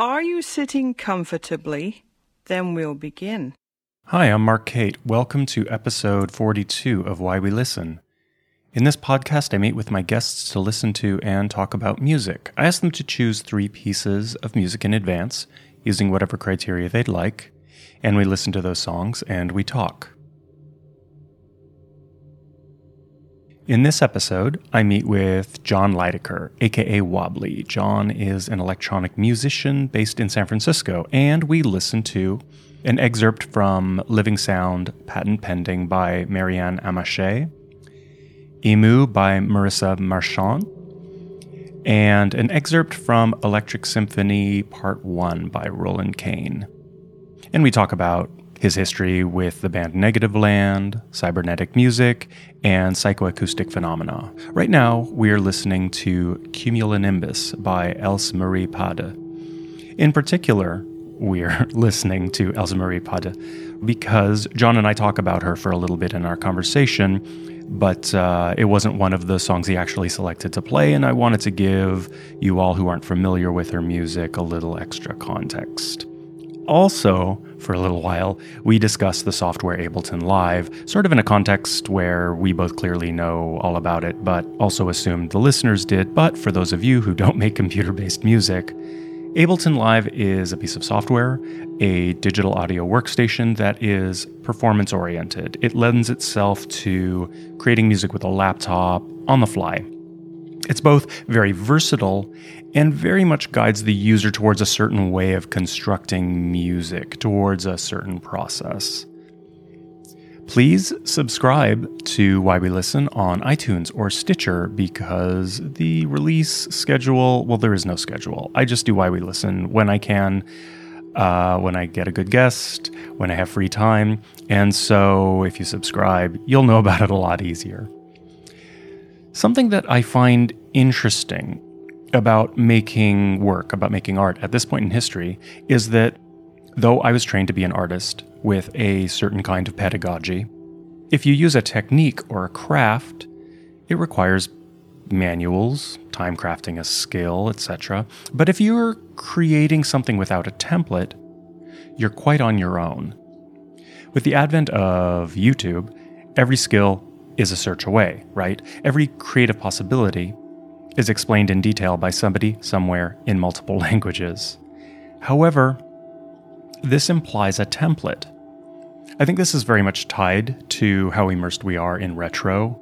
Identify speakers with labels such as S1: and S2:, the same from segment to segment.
S1: Are you sitting comfortably? Then we'll begin.
S2: Hi, I'm Marc Kate. Welcome to episode 42 of Why We Listen. In this podcast, I meet with my guests to listen to and talk about music. I ask them to choose three pieces of music in advance, using whatever criteria they'd like, and we listen to those songs and we talk. In this episode, I meet with Jon Leidecker, aka Wobbly. Jon is an electronic musician based in San Francisco, and we listen to an excerpt from Living Sound Patent Pending by Maryanne Amacher, Emu by Marissa Marchant, and an excerpt from Electric Symphony Part 1 by Roland Kayn. And we talk about his history with the band Negativland, cybernetic music, and psychoacoustic phenomena. Right now, we're listening to Cumulonimbus by Else Marie Pade. In particular, we're listening to Else Marie Pade because Jon and I talk about her for a little bit in our conversation, but uh, it wasn't one of the songs he actually selected to play, and I wanted to give you all who aren't familiar with her music a little extra context. Also, for a little while, we discussed the software Ableton Live, sort of in a context where we both clearly know all about it, but also assumed the listeners did. But for those of you who don't make computer based music, Ableton Live is a piece of software, a digital audio workstation that is performance oriented. It lends itself to creating music with a laptop on the fly. It's both very versatile and very much guides the user towards a certain way of constructing music, towards a certain process. Please subscribe to Why We Listen on iTunes or Stitcher because the release schedule, well, there is no schedule. I just do Why We Listen when I can, uh, when I get a good guest, when I have free time. And so if you subscribe, you'll know about it a lot easier. Something that I find interesting about making work, about making art at this point in history, is that though I was trained to be an artist with a certain kind of pedagogy, if you use a technique or a craft, it requires manuals, time crafting a skill, etc. But if you're creating something without a template, you're quite on your own. With the advent of YouTube, every skill is a search away, right? Every creative possibility is explained in detail by somebody somewhere in multiple languages. However, this implies a template. I think this is very much tied to how immersed we are in retro.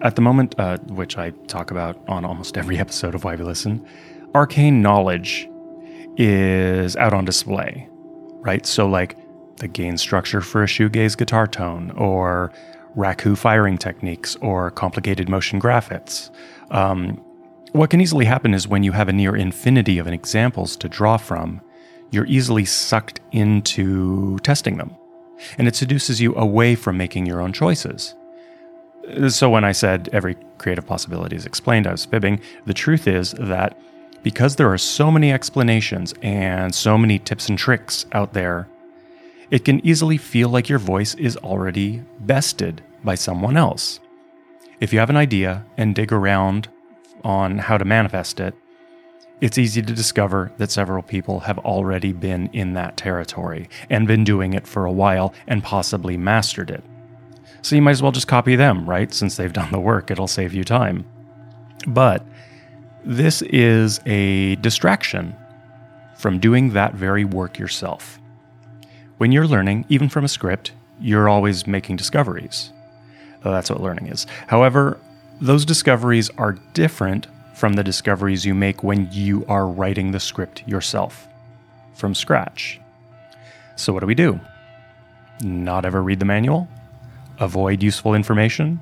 S2: At the moment, uh, which I talk about on almost every episode of Why We Listen, arcane knowledge is out on display, right? So, like the gain structure for a shoegaze guitar tone, or Raku firing techniques, or complicated motion graphics. Um, what can easily happen is when you have a near infinity of examples to draw from, you're easily sucked into testing them. And it seduces you away from making your own choices. So when I said every creative possibility is explained, I was fibbing. The truth is that because there are so many explanations and so many tips and tricks out there, it can easily feel like your voice is already bested by someone else. If you have an idea and dig around on how to manifest it, it's easy to discover that several people have already been in that territory and been doing it for a while and possibly mastered it. So you might as well just copy them, right? Since they've done the work, it'll save you time. But this is a distraction from doing that very work yourself. When you're learning, even from a script, you're always making discoveries. That's what learning is. However, those discoveries are different from the discoveries you make when you are writing the script yourself from scratch. So, what do we do? Not ever read the manual? Avoid useful information?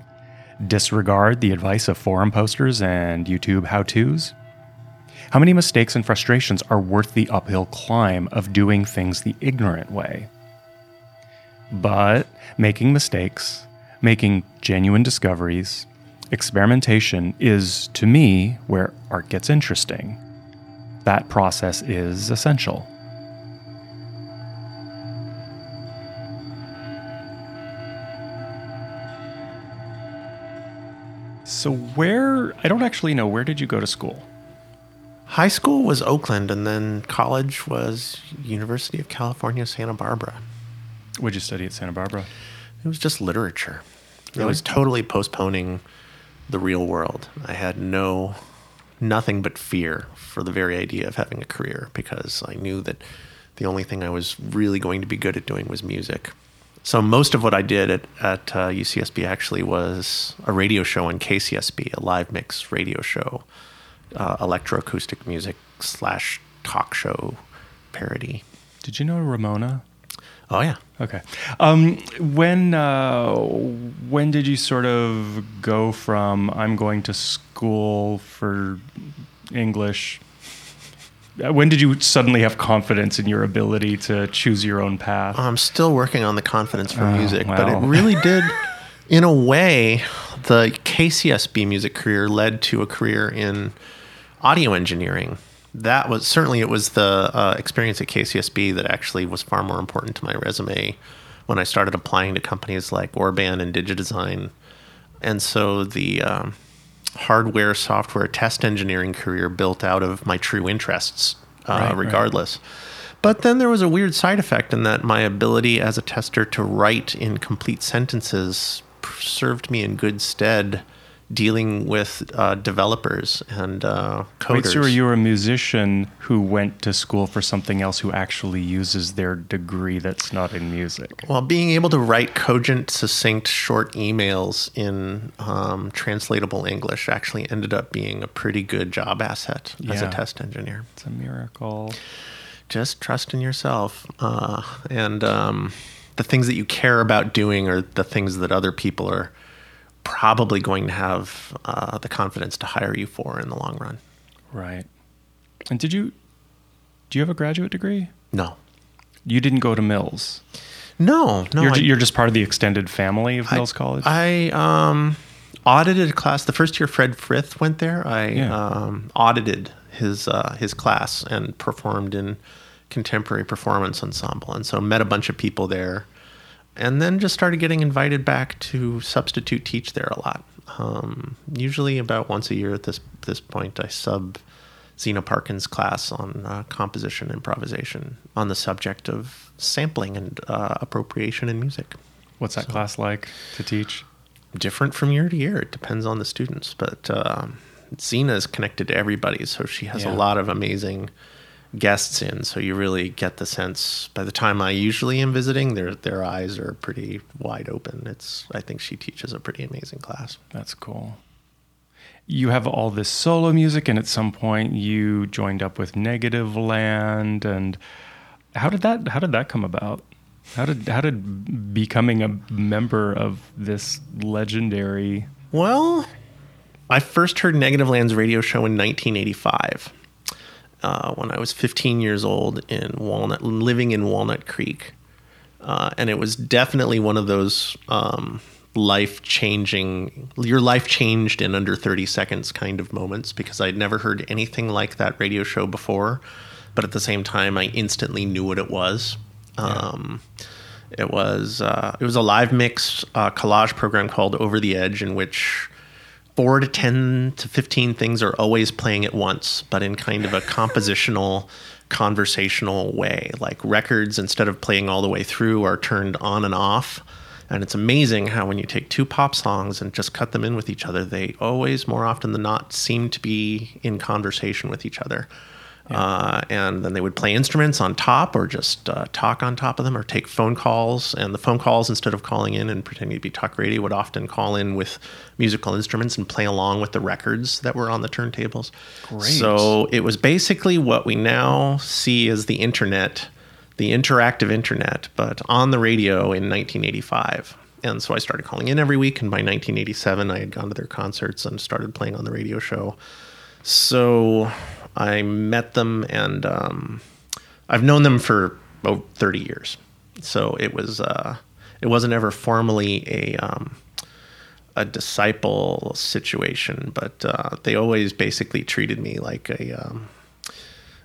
S2: Disregard the advice of forum posters and YouTube how to's? How many mistakes and frustrations are worth the uphill climb of doing things the ignorant way? But making mistakes, making genuine discoveries, experimentation is, to me, where art gets interesting. That process is essential. So, where, I don't actually know, where did you go to school?
S3: High school was Oakland, and then college was University of California, Santa Barbara.
S2: What'd you study at Santa Barbara?
S3: It was just literature. It was totally postponing the real world. I had no nothing but fear for the very idea of having a career because I knew that the only thing I was really going to be good at doing was music. So most of what I did at, at uh, UCSB actually was a radio show on KCSB, a live mix radio show, uh, electroacoustic music slash talk show parody.
S2: Did you know Ramona?
S3: Oh yeah.
S2: Okay. Um, when uh, when did you sort of go from I'm going to school for English? uh, When did you suddenly have confidence in your ability to choose your own path?
S3: I'm still working on the confidence for
S2: Oh,
S3: music, but it really did, in a way, the KCSB music career led to a career in audio engineering. That was certainly it was the uh, experience at KCSB that actually was far more important to my resume when I started applying to companies like Orban and Digidesign, and so the um, hardware software test engineering career built out of my true interests, uh,
S2: Right, right.
S3: regardless. But then there was a weird side effect in that my ability as a tester to write in complete sentences served me in good stead dealing with uh, developers and uh, coders.
S2: Wait, so you're a musician who went to school for something else who actually uses their degree that's not in music?
S3: Well, being able to write cogent, succinct, short emails in um, translatable English actually ended up being a pretty good job asset as a test engineer.
S2: It's a miracle.
S3: Just trust in yourself. Uh, and um, the things that you care about doing are the things that other people are probably going to have uh, the confidence to hire you for in the long run.
S2: Right. And did you do you have a graduate degree?
S3: No.
S2: You didn't go to Mills.
S3: No, no.
S2: you're,
S3: I-
S2: you're just part of the extended family of
S3: I-
S2: Mills College.
S3: I um, audited a class. The first year Fred Frith went there, I
S2: Yeah.
S3: um, audited his uh, his class and performed in contemporary performance ensemble, and so met a bunch of people there, and then just started getting invited back to substitute teach there a lot. Um, usually about once a year at this this point, I sub Zeena Parkins' class on uh, composition improvisation on the subject of sampling and uh, appropriation in music
S2: What's that class like to teach?
S3: different from year to year. It depends on the students, but um, Zeena is connected to everybody, so she has
S2: Yeah.
S3: a lot of amazing guests in. So you really get the sense. By the time I usually am visiting, their their eyes are pretty wide open. It's I think she teaches a pretty amazing class.
S2: That's cool. You have all this solo music, and at some point you joined up with Negativland. And how did that? How did that come about? How did how did becoming a member of this legendary?
S3: Well, I first heard Negativland's radio show in 1985 uh, when I was 15 years old in Walnut, living in Walnut Creek, uh, and it was definitely one of those um, life changing, your life changed in under 30 seconds kind of moments because I'd never heard anything like that radio show before, but at the same time, I instantly knew what it was. Um, it was uh, it was a live mix uh, collage program called Over the Edge, in which four to ten to fifteen things are always playing at once, but in kind of a compositional, conversational way. Like records, instead of playing all the way through, are turned on and off. And it's amazing how when you take two pop songs and just cut them in with each other, they always, more often than not, seem to be in conversation with each other. Uh, and then they would play instruments on top or just uh, talk on top of them or take phone calls. And the phone calls, instead of calling in and pretending to be talk radio, would often call in with musical instruments and play along with the records that were on the turntables.
S2: Great.
S3: So it was basically what we now see as the internet, the interactive internet, but on the radio in 1985. And so I started calling in every week. And by 1987, I had gone to their concerts and started playing on the radio show. So I met them, and um, I've known them for oh, 30 years. So it was uh, it wasn't ever formally a um, a disciple situation, but uh, they always basically treated me like a um,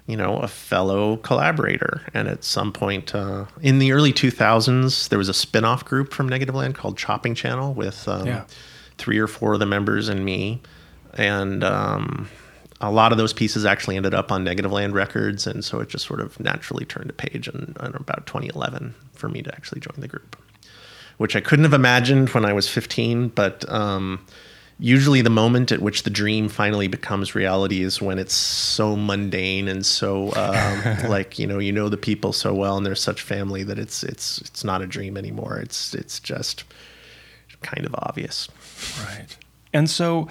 S3: you know a fellow collaborator. And at some point uh, in the early 2000s, there was a spin-off group from Negativland called Chopping Channel with um,
S2: Yeah.
S3: three or four of the members and me, and um, a lot of those pieces actually ended up on Negativland Records, and so it just sort of naturally turned a page in, in about 2011 for me to actually join the group, which I couldn't have imagined when I was 15. But um, usually, the moment at which the dream finally becomes reality is when it's so mundane and so um, like you know you know the people so well, and they're such family that it's it's it's not a dream anymore. It's it's just kind of obvious.
S2: Right. And so,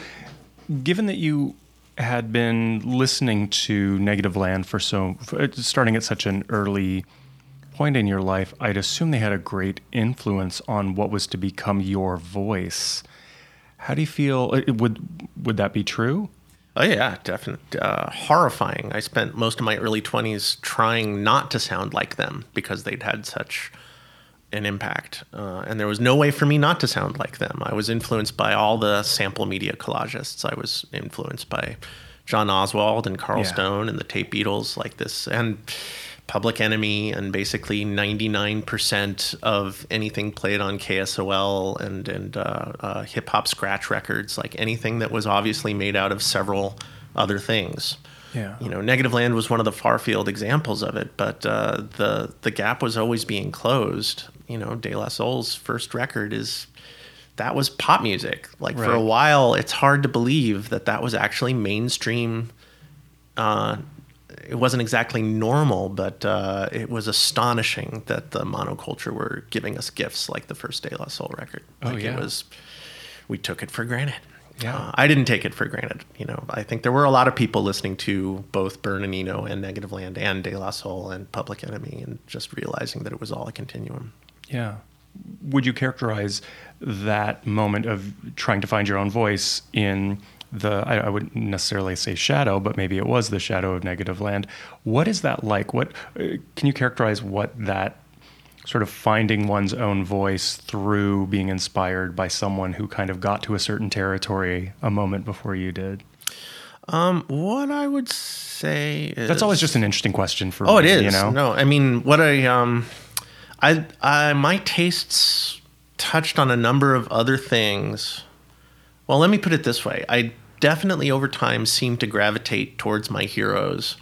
S2: given that you had been listening to Negativland for so, starting at such an early point in your life, I'd assume they had a great influence on what was to become your voice. How do you feel? uh, Would would that be true?
S3: Oh yeah, definitely uh, horrifying. I spent most of my early twenties trying not to sound like them because they'd had such an impact, uh, and there was no way for me not to sound like them. I was influenced by all the sample media collagists. I was influenced by John Oswald and Carl
S2: Yeah.
S3: Stone and the Tape Beatles, like this, and Public Enemy, and basically ninety nine percent of anything played on KSOL and and uh, uh, hip hop scratch records, like anything that was obviously made out of several other things
S2: Yeah.
S3: you know, Negativland was one of the far field examples of it, but uh, the the gap was always being closed. You know, De La Soul's first record is that was pop music. Like for a while, it's hard to believe that that was actually mainstream. Uh, it wasn't exactly normal, but uh, it was astonishing that the monoculture were giving us gifts like the first De La Soul record.
S2: Oh,
S3: Like
S2: yeah.
S3: it was, we took it for granted.
S2: Yeah.
S3: Uh, I didn't take it for granted. You know, I think there were a lot of people listening to both Burn and and Negativland and De La Soul and Public Enemy and just realizing that it was all a continuum.
S2: Yeah. Would you characterize that moment of trying to find your own voice in the, I, I wouldn't necessarily say shadow, but maybe it was the shadow of Negativland? What is that like? What uh, can you characterize what that sort of finding one's own voice through being inspired by someone who kind of got to a certain territory a moment before you did?
S3: Um, what I would say is
S2: That's always just an interesting question for
S3: Oh,
S2: me.
S3: it is.
S2: You know?
S3: No, I mean, what I um, I, I my tastes touched on a number of other things. Well, let me put it this way: I definitely over time seemed to gravitate towards my heroes,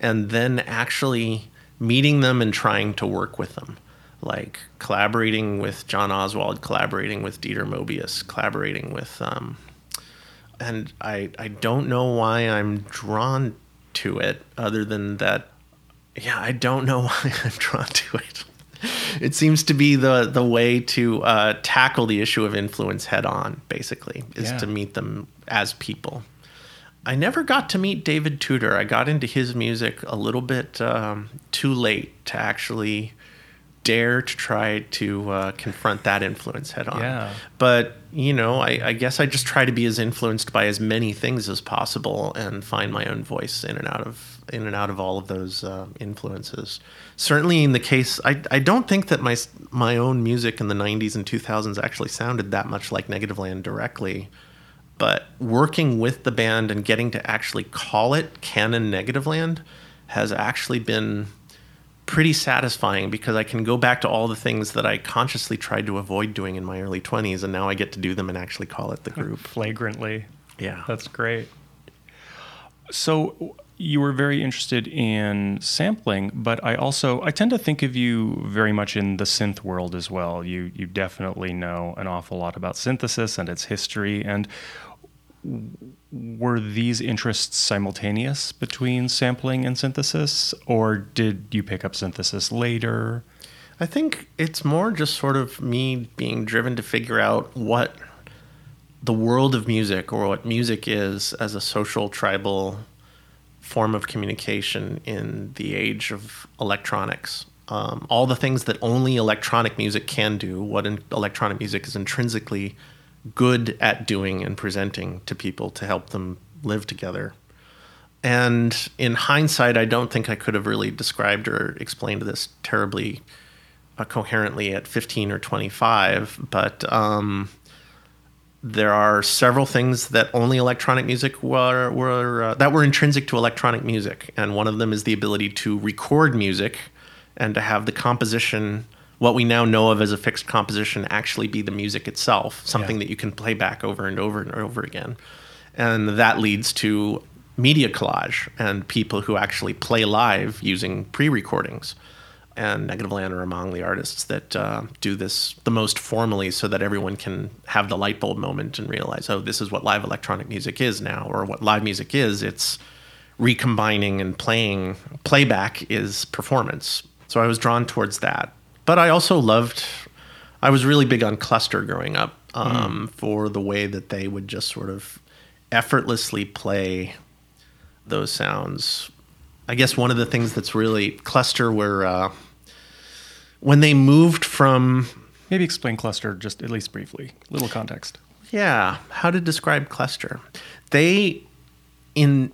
S3: and then actually meeting them and trying to work with them, like collaborating with John Oswald, collaborating with Dieter Moebius, collaborating with um, and I I don't know why I'm drawn to it other than that yeah, I don't know why I'm drawn to it. It seems to be the the way to uh, tackle the issue of influence head on. Basically, is
S2: Yeah.
S3: to meet them as people. I never got to meet David Tudor. I got into his music a little bit um, too late to actually dare to try to uh, confront that influence head on.
S2: Yeah.
S3: But you know, I, I guess I just try to be as influenced by as many things as possible and find my own voice in and out of in and out of all of those uh, influences. Certainly, in the case, I I don't think that my my own music in the '90s and 2000s actually sounded that much like Negativland directly. But working with the band and getting to actually call it Canon Negativland has actually been pretty satisfying because I can go back to all the things that I consciously tried to avoid doing in my early 20s, and now I get to do them and actually call it the group.
S2: Flagrantly.
S3: Yeah.
S2: That's great. So you were very interested in sampling, but I also I tend to think of you very much in the synth world as well. You you definitely know an awful lot about synthesis and its history and were these interests simultaneous between sampling and synthesis or did you pick up synthesis later?
S3: I think it's more just sort of me being driven to figure out what the world of music or what music is as a social tribal form of communication in the age of electronics. Um, all the things that only electronic music can do, what in electronic music is intrinsically good at doing and presenting to people to help them live together. And in hindsight, I don't think I could have really described or explained this terribly uh, coherently at 15 or 25, but um, there are several things that only electronic music were, were uh, that were intrinsic to electronic music, and one of them is the ability to record music and to have the composition, what we now know of as a fixed composition, actually be the music itself, something
S2: Yeah.
S3: that you can play back over and over and over again, and that leads to media collage and people who actually play live using pre-recordings. And Negativland are among the artists that uh, do this the most formally, so that everyone can have the light bulb moment and realize, oh, this is what live electronic music is now, or what live music is. It's recombining and playing. Playback is performance. So I was drawn towards that. But I also loved. I was really big on cluster growing up um, mm. for the way that they would just sort of effortlessly play those sounds. I guess one of the things that's really cluster were uh, when they moved from.
S2: Maybe explain cluster just at least briefly, A little context.
S3: Yeah, how to describe cluster? They in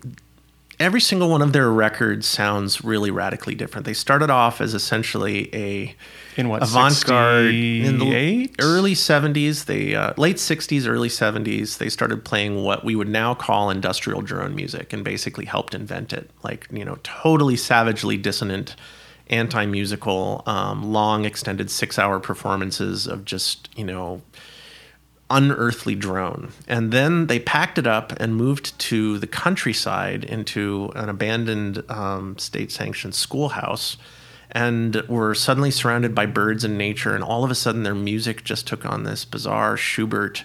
S3: every single one of their records sounds really radically different. They started off as essentially a
S2: in what
S3: avant-garde in the early 70s, they uh, late 60s, early 70s. They started playing what we would now call industrial drone music, and basically helped invent it. Like you know, totally savagely dissonant, anti-musical, um, long, extended six-hour performances of just you know unearthly drone. And then they packed it up and moved to the countryside into an abandoned um, state sanctioned schoolhouse and were suddenly surrounded by birds and nature. And all of a sudden, their music just took on this bizarre Schubert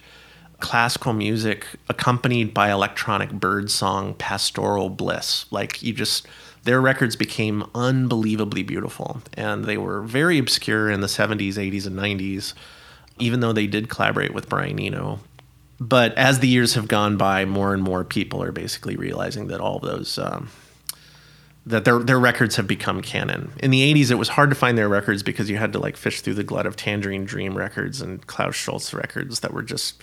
S3: classical music accompanied by electronic bird song pastoral bliss. Like you just. Their records became unbelievably beautiful, and they were very obscure in the 70s, 80s, and 90s even though they did collaborate with Brian Eno. But as the years have gone by, more and more people are basically realizing that all those um, that their their records have become canon. In the '80s, it was hard to find their records because you had to like fish through the glut of Tangerine Dream records and Klaus Schulze records that were just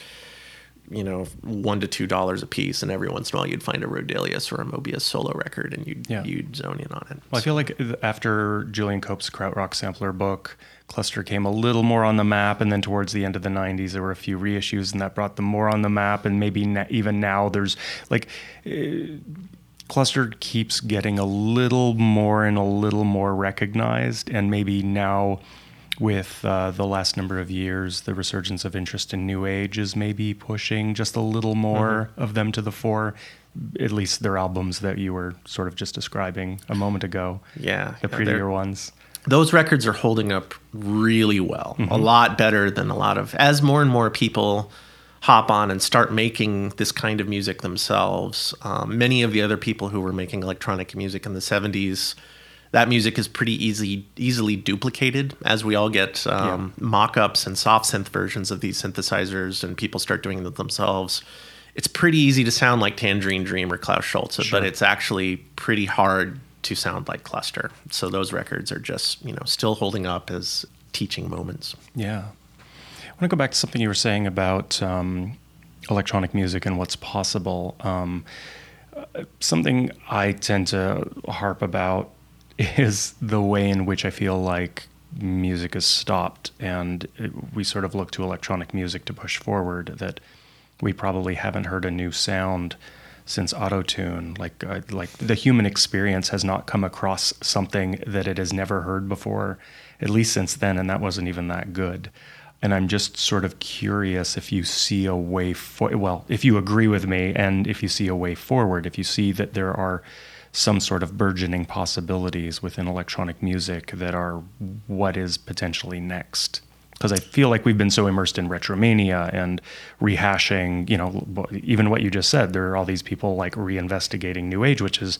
S3: you know one to two dollars a piece, and every once in a while you'd find a Roedelius or a Moebius solo record, and you'd yeah. you'd zone in on it.
S2: Well, I feel like after Julian Cope's Krautrock sampler book, Cluster came a little more on the map, and then towards the end of the '90s, there were a few reissues, and that brought them more on the map. And maybe na- even now, there's like. Uh, Cluster keeps getting a little more and a little more recognized, and maybe now with uh, the last number of years, the resurgence of interest in New Age is maybe pushing just a little more mm-hmm. of them to the fore. At least their albums that you were sort of just describing a moment ago.
S3: Yeah.
S2: The prettier ones.
S3: Those records are holding up really well, mm-hmm. a lot better than a lot of, as more and more people hop on and start making this kind of music themselves. Um, many of the other people who were making electronic music in the 70s that music is pretty easy easily duplicated as we all get um, yeah. mock-ups and soft synth versions of these synthesizers and people start doing them themselves it's pretty easy to sound like tangerine dream or klaus schulze sure. but it's actually pretty hard to sound like cluster. So those records are just you know still holding up as teaching moments.
S2: Yeah. I want to go back to something you were saying about um, electronic music and what's possible. Um, something i tend to harp about is the way in which I feel like music is stopped and we sort of look to electronic music to push forward that we probably haven't heard a new sound since autotune like uh, like the human experience has not come across something that it has never heard before at least since then and that wasn't even that good. And I'm just sort of curious if you see a way for well if you agree with me and if you see a way forward if you see that there are some sort of burgeoning possibilities within electronic music that are what is potentially next because I feel like we've been so immersed in retromania and rehashing, you know, even what you just said. There are all these people like reinvestigating New Age, which is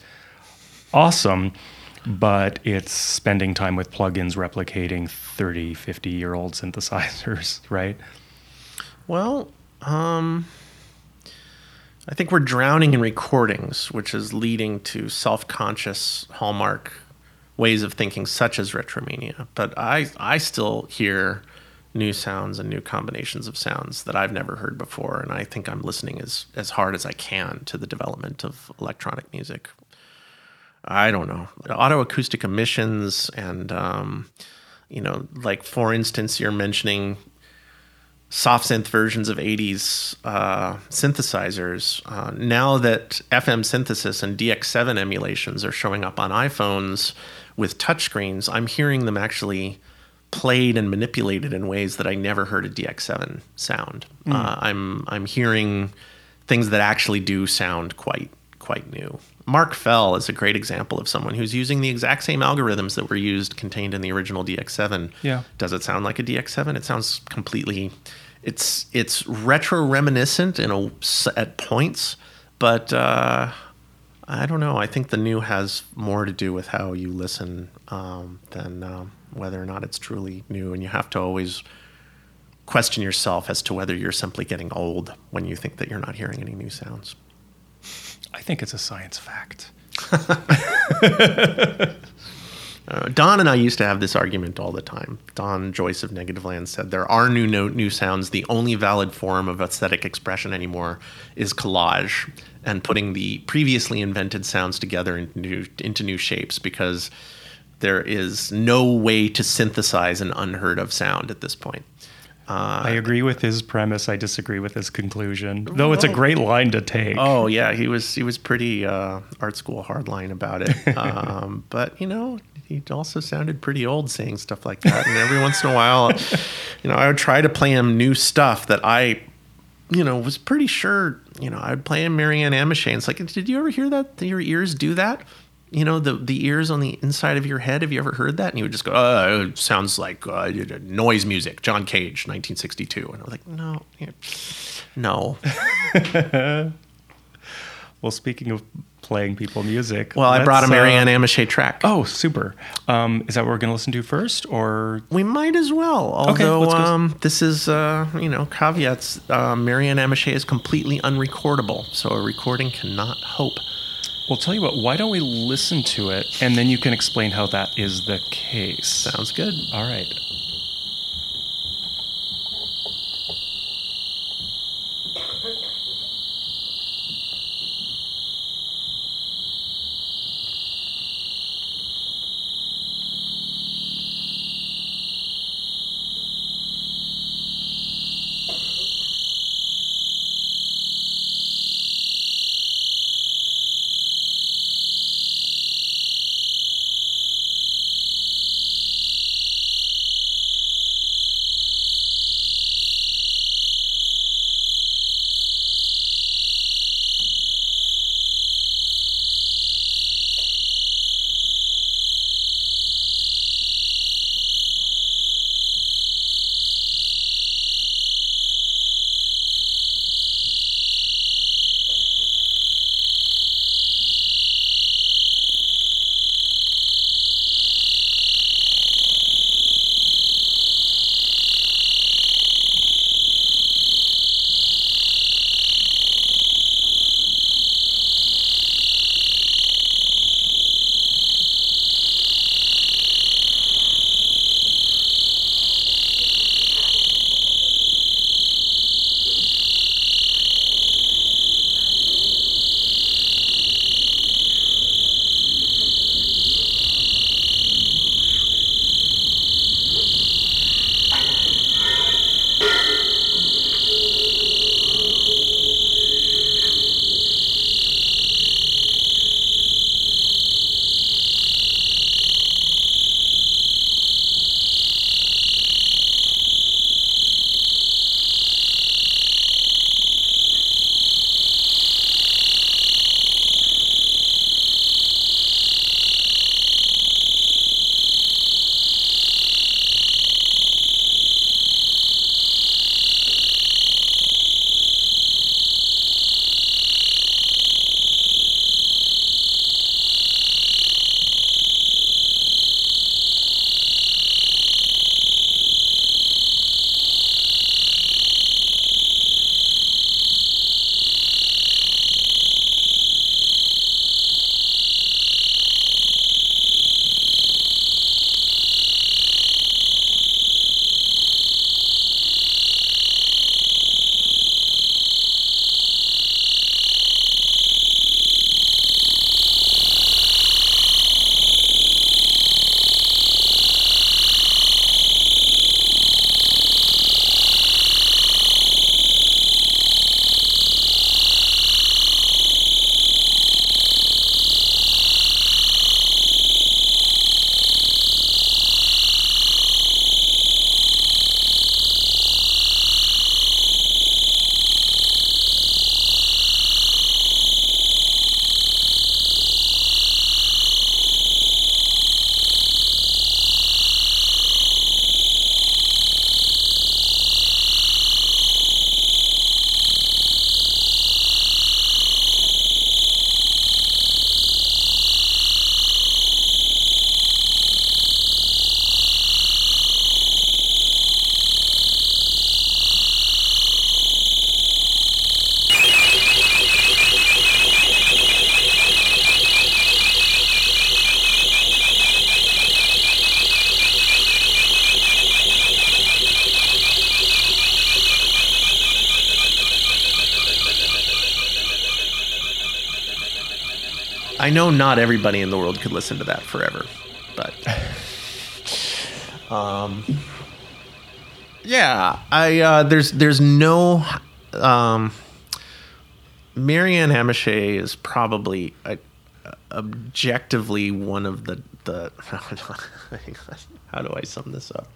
S2: awesome, but it's spending time with plugins replicating 30, 50 year old synthesizers, right?
S3: Well, um, I think we're drowning in recordings, which is leading to self conscious hallmark ways of thinking, such as retromania. But I, I still hear new sounds and new combinations of sounds that I've never heard before. And I think I'm listening as, as hard as I can to the development of electronic music. I don't know. Otoacoustic emissions and, um, you know, like for instance, you're mentioning soft synth versions of 80s uh, synthesizers. Uh, now that FM synthesis and DX7 emulations are showing up on iPhones with touchscreens, I'm hearing them actually played and manipulated in ways that I never heard a DX7 sound. Mm. Uh, I'm I'm hearing things that actually do sound quite quite new. Mark Fell is a great example of someone who's using the exact same algorithms that were used contained in the original DX7.
S2: Yeah.
S3: Does it sound like a DX7? It sounds completely. It's it's retro reminiscent in a at points, but uh, I don't know. I think the new has more to do with how you listen um, than um, whether or not it's truly new, and you have to always question yourself as to whether you're simply getting old when you think that you're not hearing any new sounds.
S2: I think it's a science fact.
S3: Uh, Don and I used to have this argument all the time. Don Joyce of Negativland said there are new no- new sounds. The only valid form of aesthetic expression anymore is collage and putting the previously invented sounds together into new, into new shapes because there is no way to synthesize an unheard of sound at this point.
S2: I agree with his premise. I disagree with his conclusion, though it's a great line to take.
S3: Oh yeah, he was he was pretty uh, art school hardline about it. Um, but you know, he also sounded pretty old saying stuff like that. And every once in a while, you know, I would try to play him new stuff that I, you know, was pretty sure. You know, I would play him Maryanne Amacher. And it's like, did you ever hear that? Did your ears do that? You know, the the ears on the inside of your head. Have you ever heard that? And you would just go, "Oh, it sounds like uh, noise music." John Cage, 1962. And I was like, "No, no."
S2: Well, speaking of playing people music,
S3: Well, I brought a
S2: uh,
S3: Maryanne Amacher track.
S2: Oh, super. Um, is that what we're going to listen to first, or
S3: We might as well. Although
S2: let's
S3: um, this is, uh, you know, caveats. Uh, Maryanne Amacher is completely unrecordable, so a recording cannot hope.
S2: Well, tell you what, why don't we listen to it and then you can explain how that is the case?
S3: Sounds good.
S2: All right.
S3: I know not everybody in the world could listen to that forever, but um, yeah, I uh, there's there's no um, Maryanne Amacher is probably a, objectively one of the the how do I sum this up?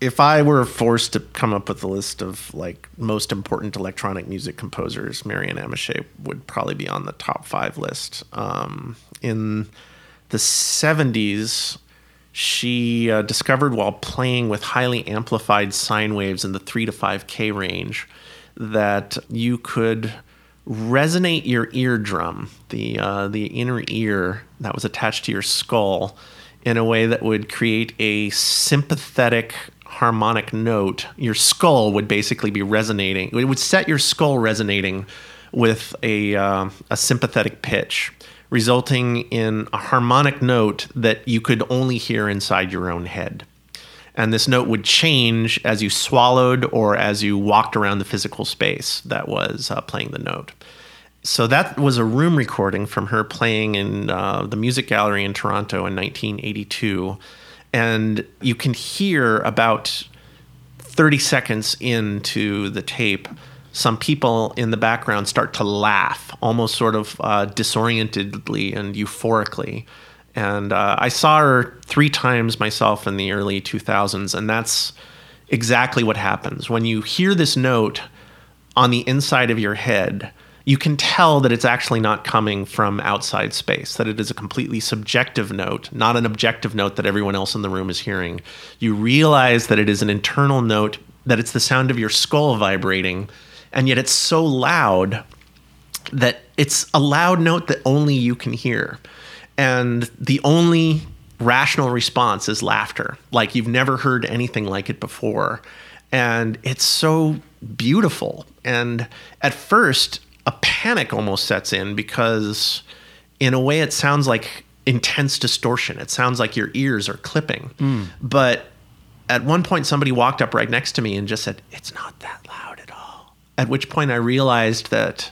S3: If I were forced to come up with a list of like most important electronic music composers, Maryanne Amacher would probably be on the top five list. Um, in the '70s, she uh, discovered while playing with highly amplified sine waves in the three to five K range that you could resonate your eardrum, the uh, the inner ear that was attached to your skull, in a way that would create a sympathetic harmonic note. Your skull would basically be resonating. It would set your skull resonating with a uh, a sympathetic pitch, resulting in a harmonic note that you could only hear inside your own head and this note would change as you swallowed or as you walked around the physical space that was uh, playing the note. So that was a room recording from her playing in uh, the Music Gallery in Toronto in 1982. And you can hear about 30 seconds into the tape, some people in the background start to laugh, almost sort of uh, disorientedly and euphorically and uh, I saw her three times myself in the early 2000s, and that's exactly what happens. When you hear this note on the inside of your head, you can tell that it's actually not coming from outside space, that it is a completely subjective note, not an objective note that everyone else in the room is hearing. You realize that it is an internal note, that it's the sound of your skull vibrating, and yet it's so loud that it's a loud note that only you can hear. And the only rational response is laughter like you've never heard anything like it before. And it's so beautiful. And at first a panic almost sets in because in a way it sounds like intense distortion it sounds like your ears are clipping mm. but at one point somebody walked up right next to me and just said it's not that loud at all at which point i realized that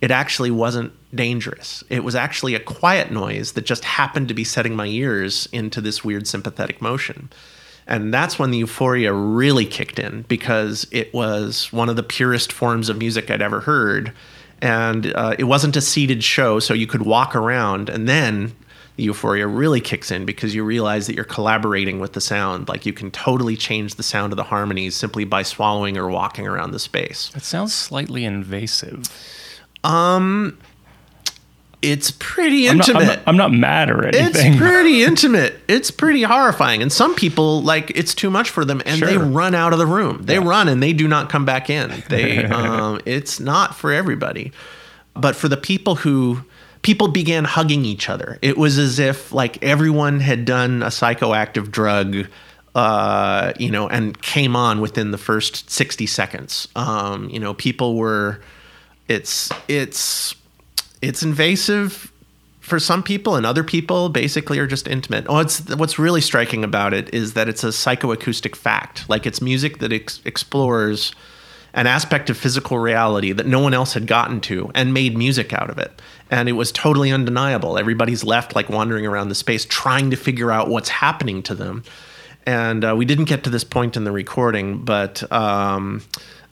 S3: it actually wasn't dangerous. It was actually a quiet noise that just happened to be setting my ears into this weird sympathetic motion. And that's when the euphoria really kicked in because it was one of the purest forms of music I'd ever heard. And uh, it wasn't a seated show, so you could walk around. And then the euphoria really kicks in because you realize that you're collaborating with the sound. Like you can totally change the sound of the harmonies simply by swallowing or walking around the space.
S2: It sounds slightly invasive.
S3: Um, it's pretty
S2: intimate.
S3: I'm
S2: not, I'm, not, I'm not, mad or anything.
S3: It's pretty intimate. It's pretty horrifying. And some people like it's too much for them, and sure. they run out of the room. They yeah. run and they do not come back in. They, um, it's not for everybody, but for the people who people began hugging each other. It was as if like everyone had done a psychoactive drug. Uh, you know, and came on within the first 60 seconds. Um, you know, people were, it's, it's, it's invasive for some people and other people basically are just intimate. Oh, it's what's really striking about it is that it's a psychoacoustic fact. Like it's music that ex- explores an aspect of physical reality that no one else had gotten to and made music out of it. And it was totally undeniable. Everybody's left like wandering around the space trying to figure out what's happening to them. And uh, we didn't get to this point in the recording, but um,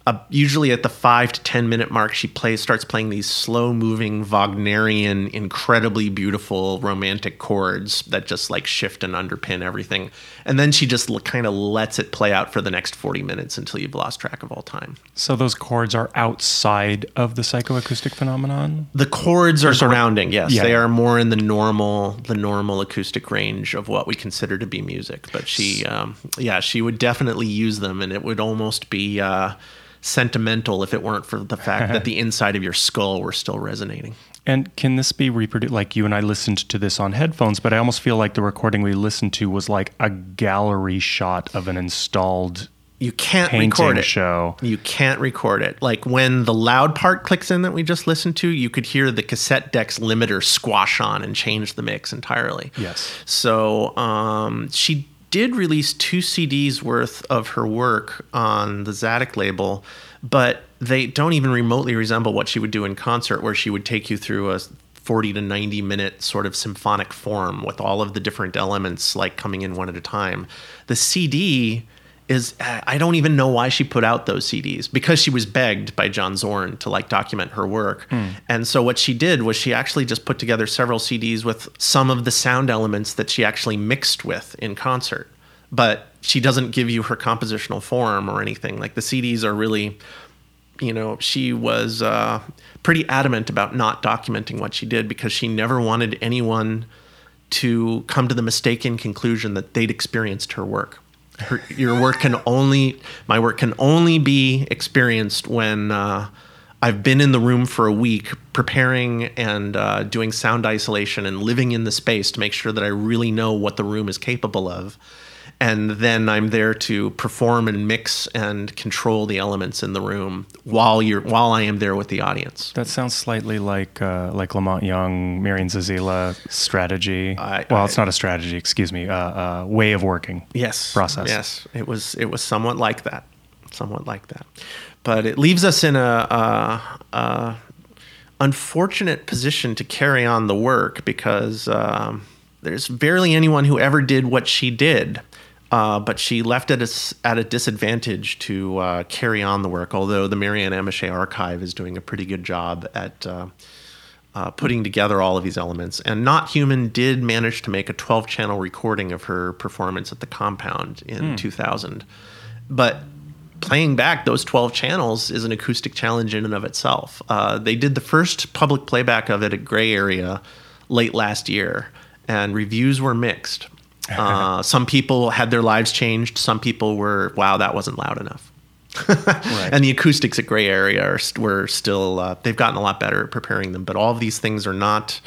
S3: uh, usually at the five to ten minute mark, she plays starts playing these slow moving Wagnerian, incredibly beautiful romantic chords that just like shift and underpin everything, and then she just l- kind of lets it play out for the next forty minutes until you've lost track of all time.
S2: So those chords are outside of the psychoacoustic phenomenon.
S3: The chords are surrounding. Yes, yeah. they are more in the normal the normal acoustic range of what we consider to be music. But she, um, yeah, she would definitely use them, and it would almost be. Uh, sentimental if it weren't for the fact that the inside of your skull were still resonating.
S2: And can this be reproduced? Like you and I listened to this on headphones, but I almost feel like the recording we listened to was like a gallery shot of an installed.
S3: You can't record it.
S2: Show.
S3: You can't record it. Like when the loud part clicks in that we just listened to, you could hear the cassette deck's limiter squash on and change the mix entirely.
S2: Yes.
S3: So um, she did release two CDs worth of her work on the Tzadik label, but they don't even remotely resemble what she would do in concert, where she would take you through a 40 to 90 minute sort of symphonic form with all of the different elements like coming in one at a time. The CD is I don't even know why she put out those CDs because she was begged by John Zorn to like document her work. Hmm. And so what she did was she actually just put together several CDs with some of the sound elements that she actually mixed with in concert. But she doesn't give you her compositional form or anything. Like the CDs are really you know, she was uh, pretty adamant about not documenting what she did because she never wanted anyone to come to the mistaken conclusion that they'd experienced her work. Her, your work can only, my work can only be experienced when uh, I've been in the room for a week preparing and uh, doing sound isolation and living in the space to make sure that I really know what the room is capable of and then I'm there to perform and mix and control the elements in the room while you're while I am there with the audience.
S2: That sounds slightly like uh, like La Monte Young, Marian Zazeela strategy.
S3: I-
S2: well,
S3: I-
S2: it's not a strategy. Excuse me. Uh, uh, way of working.
S3: Yes,
S2: Process.
S3: Yes, it was it was somewhat like that, somewhat like that, but it leaves us in a, a, a unfortunate position to carry on the work because um, there's barely anyone who ever did what she did. Uh, but she left it as, at a disadvantage to uh, carry on the work. Although the Maryanne Amacher Archive is doing a pretty good job at uh, uh, putting together all of these elements. And Not Human did manage to make a 12 channel recording of her performance at the compound in 2000. But playing back those 12 channels is an acoustic challenge in and of itself. Uh, they did the first public playback of it at Gray Area late last year, and reviews were mixed. Uh, some people had their lives changed. Some people were, wow, that wasn't loud enough. And the acoustics at Gray Area are, were still, uh, they've gotten a lot better at preparing them. But all of these things are not,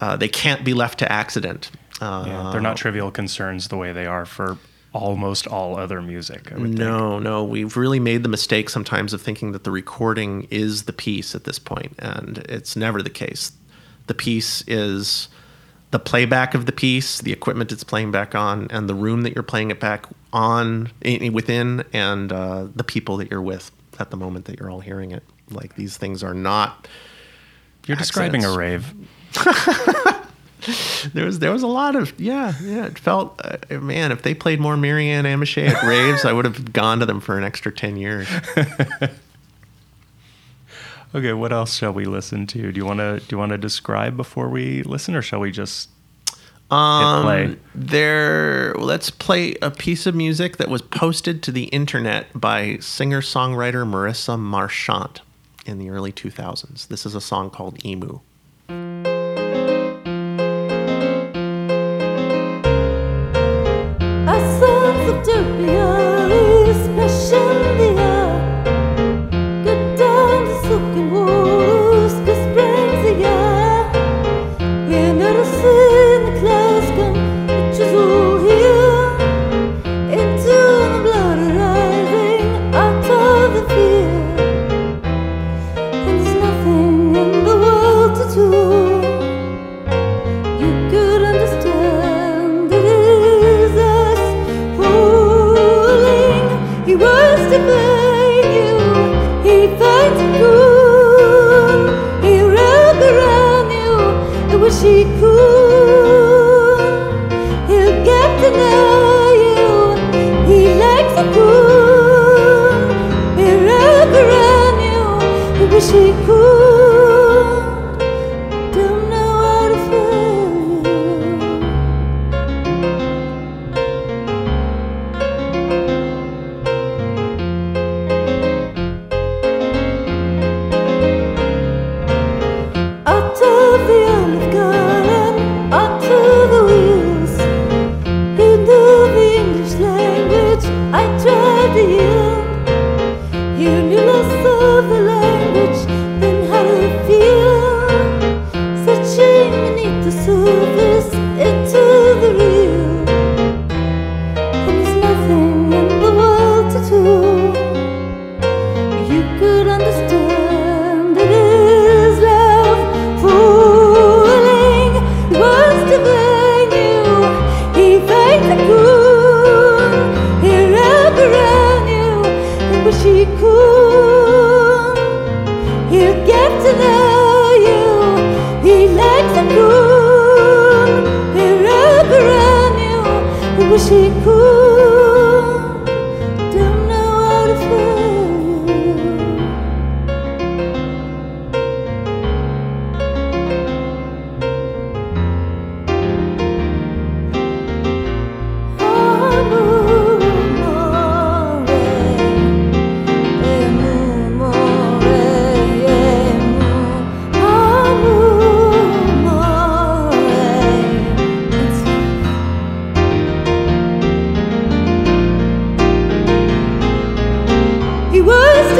S3: uh, they can't be left to accident. Uh,
S2: Yeah, they're not trivial concerns the way they are for almost all other music. Would think.
S3: No, no, we've really made the mistake sometimes of thinking that the recording is the piece at this point, and it's never the case. The piece is the playback of the piece, the equipment it's playing back on, and the room that you're playing it back on within, and uh, the people that you're with at the moment that you're all hearing it. Like these things are not.
S2: You're describing a rave.
S3: There was there was a lot of yeah yeah. It felt uh, man if they played more Maryanne Amacher at raves, I would have gone to them for an extra ten years.
S2: Okay, what else shall we listen to? Do you want to do you want to describe before we listen, or shall we just?
S3: Um,
S2: play.
S3: There, let's play a piece of music that was posted to the internet by singer songwriter Marissa Marchant in the early 2000s. This is a song called Emu.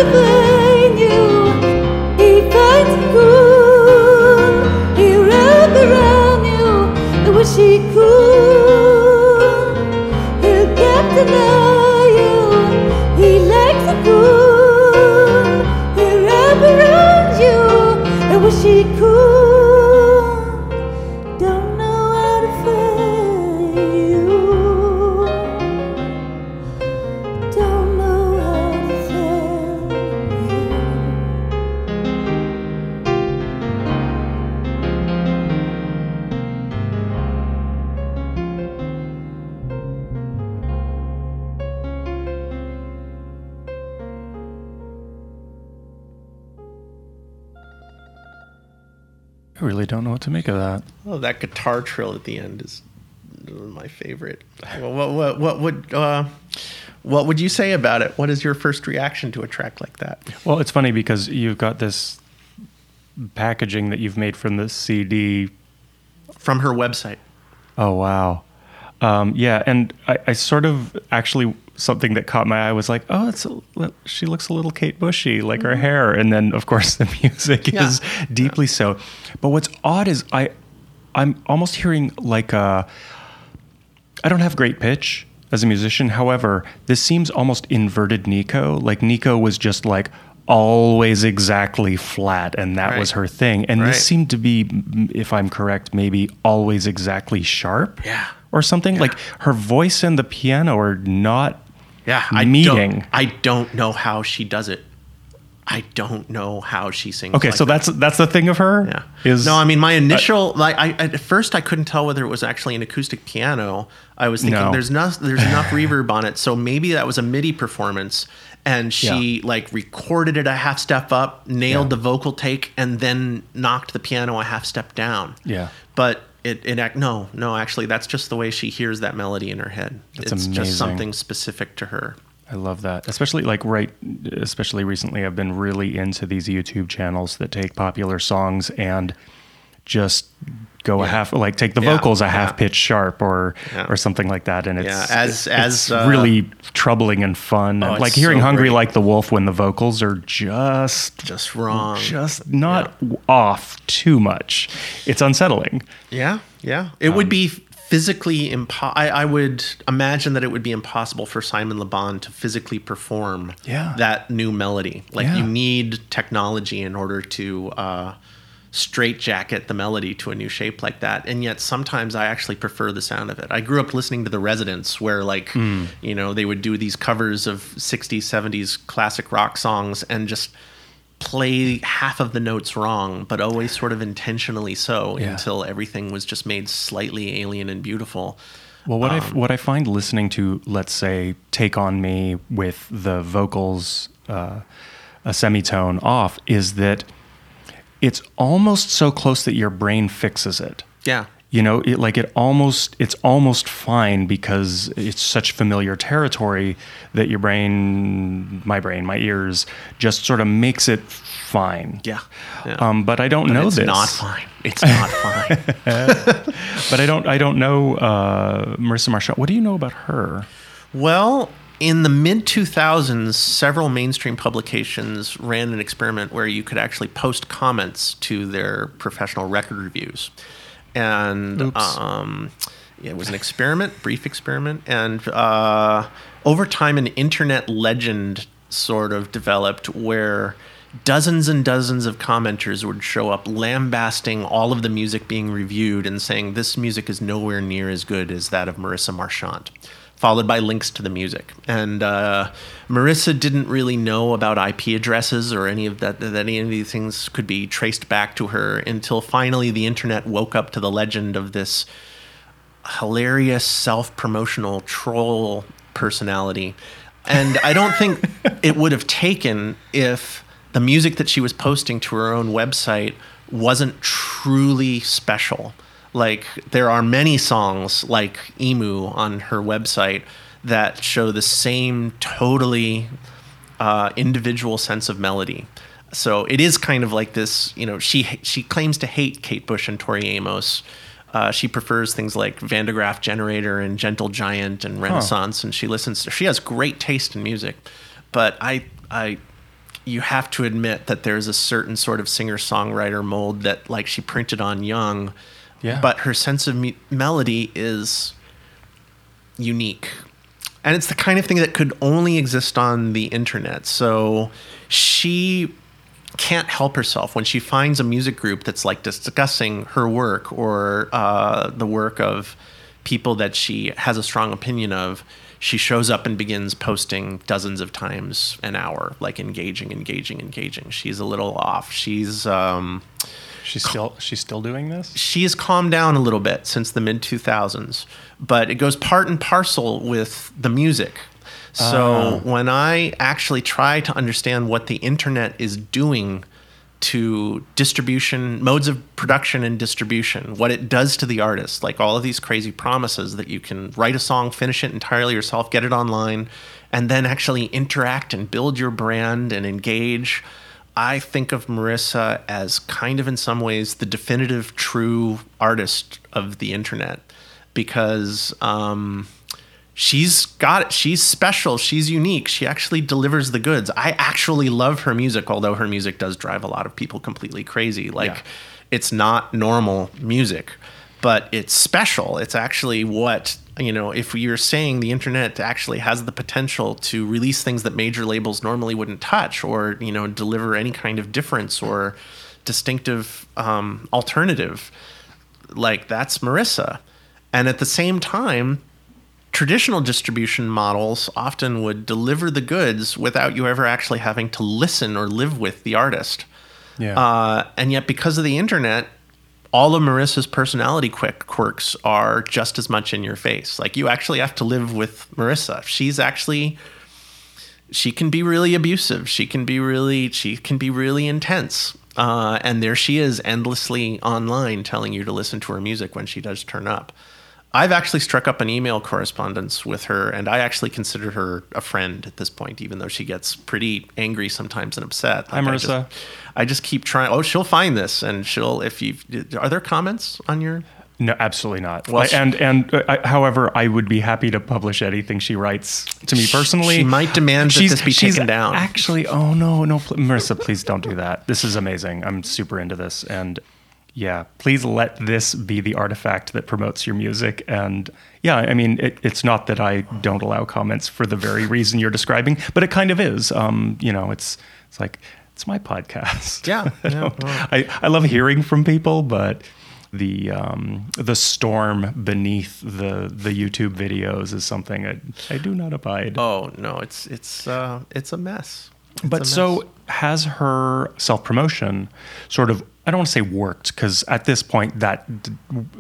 S4: Was to to
S2: make of that.
S3: Oh, that guitar trill at the end is my favorite. Well, what what what would uh, what would you say about it? What is your first reaction to a track like that?
S2: Well, it's funny because you've got this packaging that you've made from the CD.
S3: From her website.
S2: Oh wow, um, yeah, and I, I sort of actually something that caught my eye was like, oh, it's a, she looks a little Kate Bushy, like her hair, and then of course the music
S3: Mm-hmm. Yeah.
S2: is deeply so. But what's odd is I, I'm almost hearing like a. I don't have great pitch as a musician. However, this seems almost inverted Nico. Like Nico was just like always exactly flat, and that was her thing. And
S3: Right.
S2: this seemed to be, if I'm correct, maybe always exactly sharp.
S3: Yeah.
S2: Or something like her voice and the piano are not.
S3: Yeah, I
S2: meeting.
S3: Don't, I don't know how she does it. I don't know how she sings.
S2: Okay,
S3: like
S2: so
S3: that.
S2: that's that's the thing of her.
S3: Yeah.
S2: Is
S3: no, I mean my initial like I at first I couldn't tell whether it was actually an acoustic piano. I was thinking
S2: No.
S3: there's not there's enough reverb on it, so maybe that was a MIDI performance. And she like recorded it a half step up, nailed
S2: Yeah.
S3: the vocal take, and then knocked the piano a half step down.
S2: Yeah.
S3: But it, it no no actually that's just the way she hears that melody in her head.
S2: That's
S3: it's
S2: amazing.
S3: just something specific to her.
S2: I love that. Especially like right especially recently I've been really into these YouTube channels that take popular songs and just go a half like take the
S3: Yeah,
S2: vocals a
S3: yeah.
S2: half pitch sharp or
S3: Yeah.
S2: or something like that and it's
S3: Yeah, as- as,
S2: it's
S3: uh,
S2: really troubling and fun.
S3: Oh,
S2: like hearing
S3: so
S2: Hungry
S3: great.
S2: Like the Wolf when the vocals are just
S3: Just wrong.
S2: just not off too much. It's unsettling.
S3: Yeah, yeah. It
S2: Um,
S3: would be physically impo- I, I would imagine that it would be impossible for Simon Le Bon to physically perform
S2: Yeah.
S3: that new melody. Like
S2: Yeah.
S3: you need technology in order to uh, straitjacket the melody to a new shape like that. And yet sometimes I actually prefer the sound of it. I grew up listening to The Residents where like,
S2: Hmm.
S3: you know, they would do these covers of 60s, 70s classic rock songs and just play half of the notes wrong, but always sort of intentionally so
S2: Yeah.
S3: until everything was just made slightly alien and beautiful.
S2: Well, what I
S3: Um,
S2: f- what I find listening to, let's say, "Take on Me" with the vocals uh, a semitone off, is that it's almost so close that your brain fixes it.
S3: Yeah.
S2: You know, it like it almost it's almost fine because it's such familiar territory that your brain, my brain, my ears, just sort of makes it fine.
S3: Yeah. yeah.
S2: Um, but I don't
S3: But
S2: know
S3: it's
S2: this.
S3: not fine. It's not fine.
S2: But I don't. I don't know uh, Marissa Marshall. What do you know about her?
S3: Well, in the mid 2000s, several mainstream publications ran an experiment where you could actually post comments to their professional record reviews. And um, yeah, it was an experiment, brief experiment. And uh, over time, an internet legend sort of developed where dozens and dozens of commenters would show up lambasting all of the music being reviewed and saying this music is nowhere near as good as that of Marissa Marchant, followed by links to the music. And uh, Marissa didn't really know about IP addresses or any of that, that any of these things could be traced back to her until finally the internet woke up to the legend of this hilarious self-promotional troll personality. And I don't think it would have taken if the music that she was posting to her own website wasn't truly special. Like there are many songs like Emu on her website that show the same totally uh, individual sense of melody. So it is kind of like this, you know, she she claims to hate Kate Bush and Tori Amos. Uh, she prefers things like Van der Graaf Generator and Gentle Giant and Renaissance, and she listens to. She has great taste in music, but I I you have to admit that there's a certain sort of singer songwriter mold that like she printed on Young,
S2: Yeah.
S3: but her sense of me- melody is unique. And it's the kind of thing that could only exist on the internet. So she can't help herself when she finds a music group that's like discussing her work or uh, the work of people that she has a strong opinion of. She shows up and begins posting dozens of times an hour, like engaging, engaging, engaging. She's a little off. She's um,
S2: She's still she's still doing this.
S3: she has calmed down a little bit since the mid 2000s, but it goes part and parcel with the music. So ah. when I actually try to understand what the internet is doing to distribution, modes of production and distribution, what it does to the artist, like all of these crazy promises that you can write a song, finish it entirely yourself, get it online, and then actually interact and build your brand and engage. I think of Marissa as kind of in some ways the definitive true artist of the internet because um, she's got it. She's special. She's unique. She actually delivers the goods. I actually love her music, although her music does drive a lot of people completely crazy. Like,
S2: Yeah.
S3: it's not normal music, but it's special. It's actually what, you know, if you're saying the internet actually has the potential to release things that major labels normally wouldn't touch or, you know, deliver any kind of difference or distinctive um, alternative, like that's Marissa. And at the same time, traditional distribution models often would deliver the goods without you ever actually having to listen or live with the artist.
S2: Yeah.
S3: Uh, and yet, because of the internet, all of Marissa's personality quick quirks are just as much in your face. Like you actually have to live with Marissa. She's actually she can be really abusive. She can be really she can be really intense. Uh, and there she is endlessly online telling you to listen to her music when she does turn up. I've actually struck up an email correspondence with her, and I actually consider her a friend at this point, even though she gets pretty angry sometimes and upset.
S2: Hi,
S3: I
S2: Marissa.
S3: just- I just keep trying. Oh, she'll find this, and she'll. If you are there comments on your?
S2: No, absolutely not.
S3: Well,
S2: I- and and uh, I, however, I would be happy to publish anything she writes to me personally.
S3: she might demand that this be taken down.
S2: Actually, oh no, no, pl- Marissa, please don't do that. This is amazing. I'm super into this, and yeah, please let this be the artifact that promotes your music. And yeah, I mean, it, it's not that I don't allow comments for the very reason you're describing, but it kind of is. Um, you know, it's it's like it's my podcast.
S3: Yeah,
S2: I,
S3: yeah,
S2: I, I love hearing from people, but the um, the storm beneath the the YouTube videos is something I, I do not abide.
S3: Oh no, it's it's uh, it's a mess. It's a
S2: but
S3: mess.
S2: so has her self promotion sort of I don't want to say worked because at this point that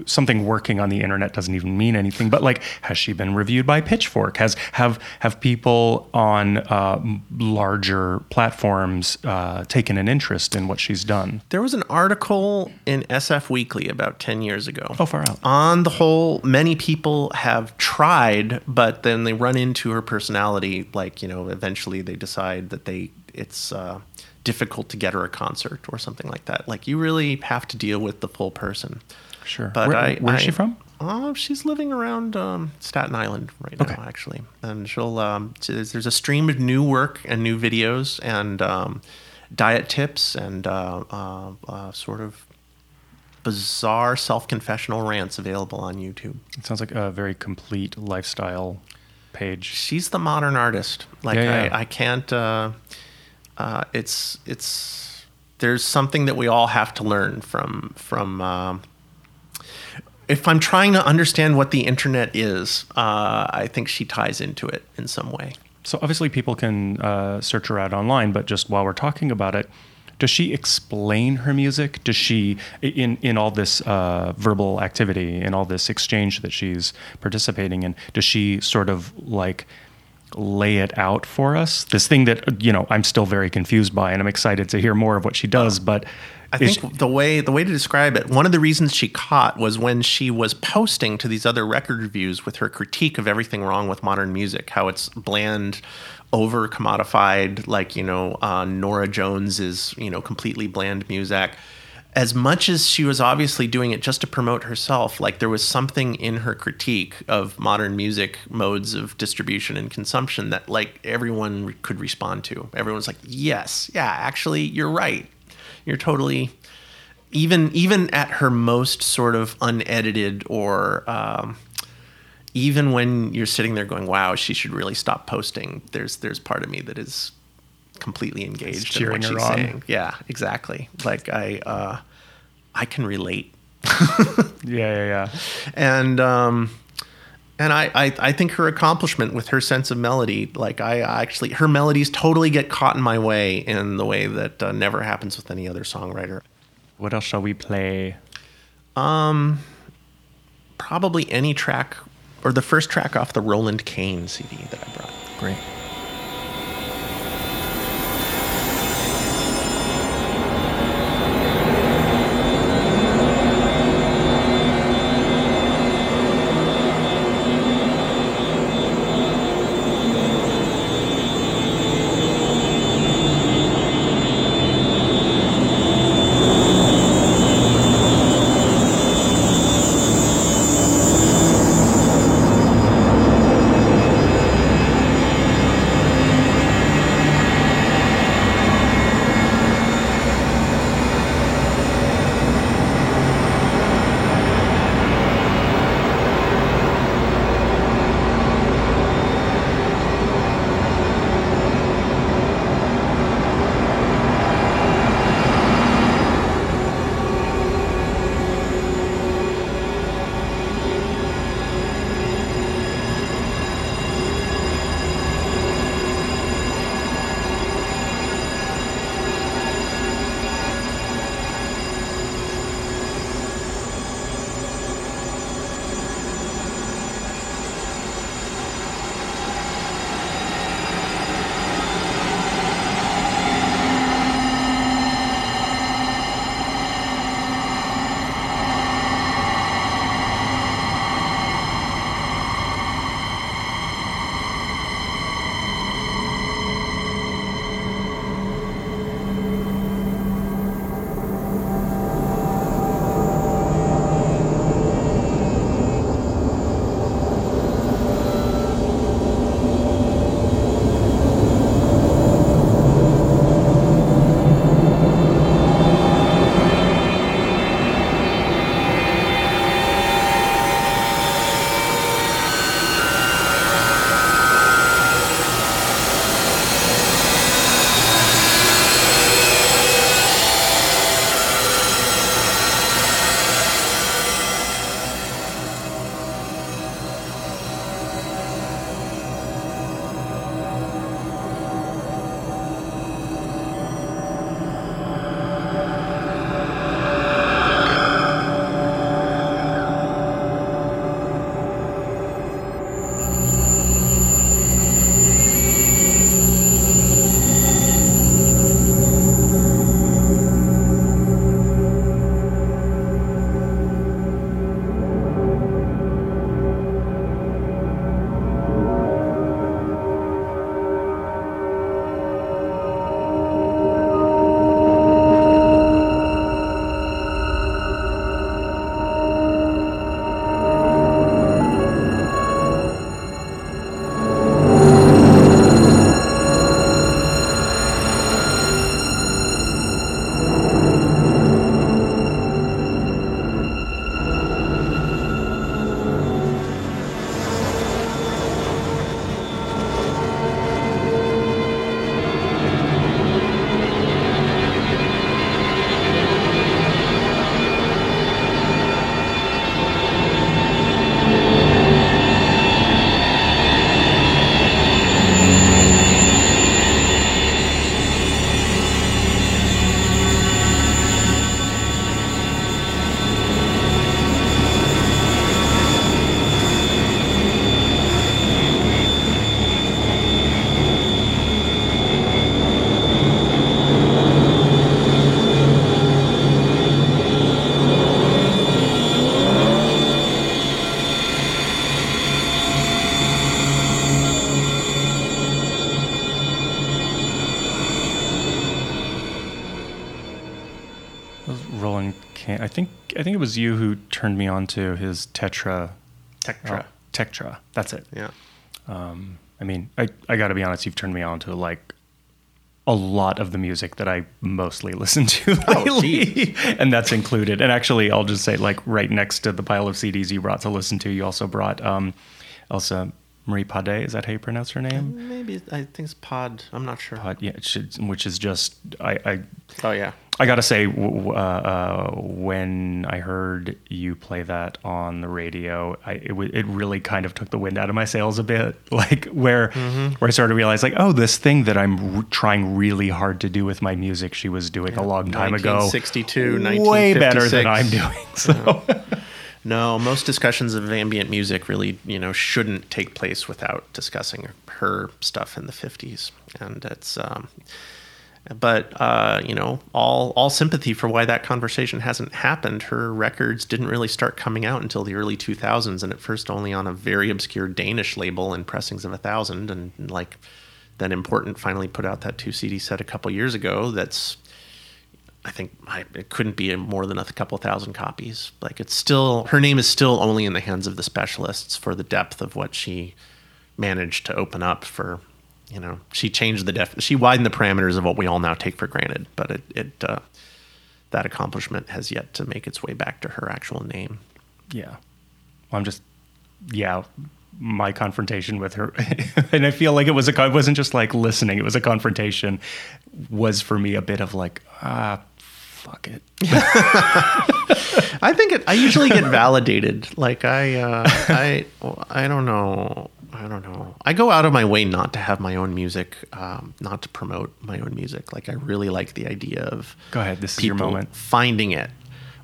S2: something working on the internet doesn't even mean anything. But like, has she been reviewed by Pitchfork? Has have have people on uh, larger platforms uh, taken an interest in what she's done?
S3: There was an article in SF Weekly about 10 years ago.
S2: Oh, far out.
S3: On the whole, many people have tried, but then they run into her personality. Like, you know, eventually they decide that they it's uh, difficult to get her a concert or something like that. Like, you really have to deal with the full person.
S2: Sure.
S3: But
S2: Where-
S3: I,
S2: where's
S3: I-
S2: she from?
S3: Oh, she's living around um, Staten Island right
S2: Okay.
S3: now, actually. And she'll um, there's, a stream of new work and new videos and um, diet tips and uh, uh, uh, sort of bizarre self-confessional rants available on YouTube.
S2: It sounds like a very complete lifestyle page.
S3: She's the modern artist. Like
S2: Yeah, yeah.
S3: I, I can't. Uh, uh, it's it's there's something that we all have to learn from from. Um, if I'm trying to understand what the internet is, uh, I think she ties into it in some way.
S2: So obviously, people can uh, search her out online, but just while we're talking about it, does she explain her music? Does she in in all this uh, verbal activity, in all this exchange that she's participating in? Does she sort of like lay it out for us? This thing that you know I'm still very confused by, and I'm excited to hear more of what she does. But
S3: I think the way the way to describe it, one of the reasons she caught was when she was posting to these other record reviews with her critique of everything wrong with modern music, how it's bland, over commodified, like you know uh, Norah Jones is you know completely bland music. As much as she was obviously doing it just to promote herself, like there was something in her critique of modern music modes of distribution and consumption that like everyone could respond to. Everyone's like, "Yes, yeah, actually, you're right." you're totally even even at her most sort of unedited or um, even when you're sitting there going wow she should really stop posting there's there's part of me that is completely engaged in what she's
S2: on.
S3: saying yeah exactly like i uh i can relate
S2: yeah, yeah, yeah.
S3: and um and I, I I think her accomplishment with her sense of melody, like I actually, her melodies totally get caught in my way in the way that uh, never happens with any other songwriter.
S2: What else shall we play?
S3: Um, Probably any track or the first track off the Roland Kayn CD that I brought.
S2: Great. It was you who turned me on to his Tetra.
S3: Tetra.
S2: Oh, Tektra. That's it.
S3: Yeah.
S2: I mean, I, I got to be honest. You've turned me on to like a lot of the music that I mostly listen to
S3: Oh,
S2: lately, and that's included. And actually, I'll just say, like, right next to the pile of CDs you brought to listen to, you also brought um, Else Marie Pade. Is that how you pronounce her name?
S3: Maybe I think it's Pod. I'm not sure.
S2: Pod, yeah, should, which is just I, I
S3: Oh yeah.
S2: I gotta say, uh, uh, when I heard you play that on the radio, I, it, w- it really kind of took the wind out of my sails a bit. Like where where I started to realize, like, oh, this thing that I'm r- trying really hard to do with my music, she was doing a long time ago,
S3: 1962,
S2: way better than I'm doing. So
S3: No, most discussions of ambient music really, you know, shouldn't take place without discussing her stuff in the 50s. And it's, um, but, uh, you know, all, all sympathy for why that conversation hasn't happened. Her records didn't really start coming out until the early 2000s, and at first only on a very obscure Danish label in Pressings of a Thousand. And like, then Important finally put out that two CD set a couple years ago that's I think I, it couldn't be more than a couple thousand copies. Like it's still her name is still only in the hands of the specialists for the depth of what she managed to open up for. You know, she changed the def. She widened the parameters of what we all now take for granted. But it, it uh, that accomplishment has yet to make its way back to her actual name.
S2: yeah, I'm just yeah. My confrontation with her, and I feel like it was a. It wasn't just like listening; it was a confrontation. Was for me a bit of like ah, fuck it.
S3: I think it. I usually get validated. Like I, uh, I, I don't know. I don't know. I go out of my way not to have my own music, um, not to promote my own music. Like I really like the idea of
S2: Go ahead, this is your moment.
S3: finding it.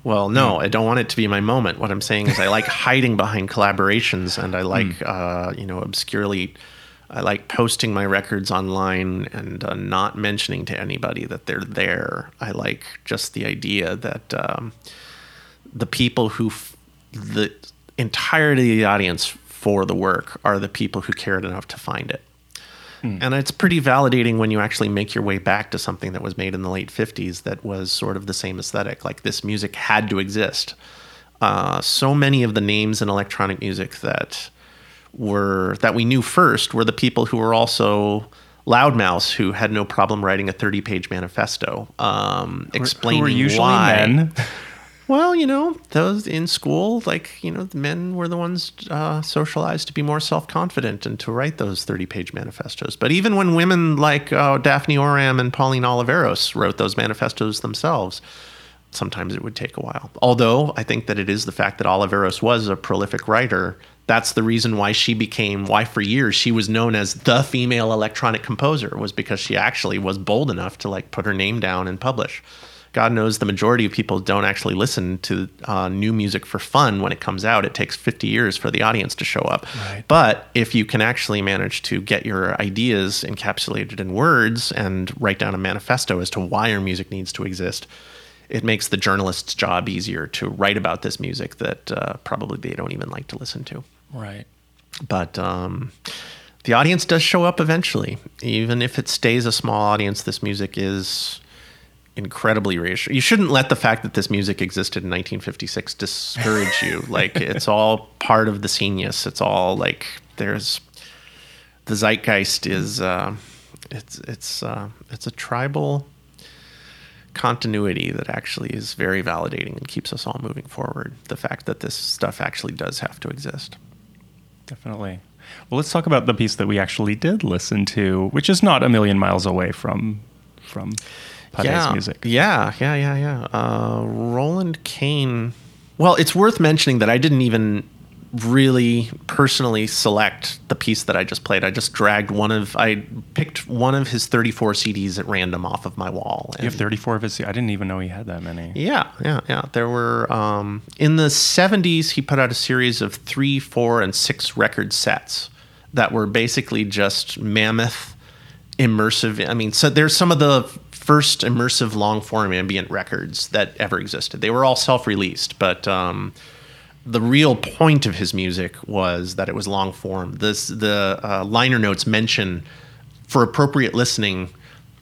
S3: Well, no, I don't want it to be my moment. What I'm saying is, I like hiding behind collaborations, and I like, uh, you know, obscurely. I like posting my records online and uh, not mentioning to anybody that they're there. I like just the idea that um, the people who, f- the entirety of the audience for the work are the people who cared enough to find it. And it's pretty validating when you actually make your way back to something that was made in the late 50s that was sort of the same aesthetic. Like this music had to exist. Uh, so many of the names in electronic music that were that we knew first were the people who were also loudmouths who had no problem writing a 30 page manifesto um, explaining
S2: who were usually
S3: why.
S2: men.
S3: Well, you know, those in school, like, you know, the men were the ones uh, socialized to be more self confident and to write those 30 page manifestos. But even when women like uh, Daphne Oram and Pauline Oliveros wrote those manifestos themselves, sometimes it would take a while. Although I think that it is the fact that Oliveros was a prolific writer. That's the reason why she became, why for years she was known as the female electronic composer, was because she actually was bold enough to like put her name down and publish. God knows the majority of people don't actually listen to uh, new music for fun when it comes out. It takes 50 years for the audience to show up.
S2: Right.
S3: But if you can actually manage to get your ideas encapsulated in words and write down a manifesto as to why your music needs to exist, it makes the journalist's job easier to write about this music that uh, probably they don't even like to listen to
S2: Right.
S3: but um, the audience does show up eventually. Even if it stays a small audience, this music is incredibly reassuring. You shouldn't let the fact that this music existed in 1956 discourage you. like it's all part of the genius. It's all like there's the zeitgeist is uh, it's it's uh, it's a tribal continuity that actually is very validating and keeps us all moving forward. The fact that this stuff actually does have to exist.
S2: Definitely. Well, let's talk about the piece that we actually did listen to, which is not a million miles away from from Pade's
S3: yeah,
S2: music.
S3: Yeah, yeah, yeah, yeah. Uh, Roland Kayn. Well, it's worth mentioning that I didn't even really personally select the piece that I just played. I just dragged one of, I picked one of his 34 CDs at random off of my wall.
S2: You have 34 of his. I didn't even know he had that many.
S3: yeah, yeah, yeah. There were um, in the '70s. He put out a series of three, four, and six record sets that were basically just mammoth, immersive. I mean, so there's some of the first immersive long form ambient records that ever existed. They were all self-released, but um, the real point of his music was that it was long form. This the uh, liner notes mention for appropriate listening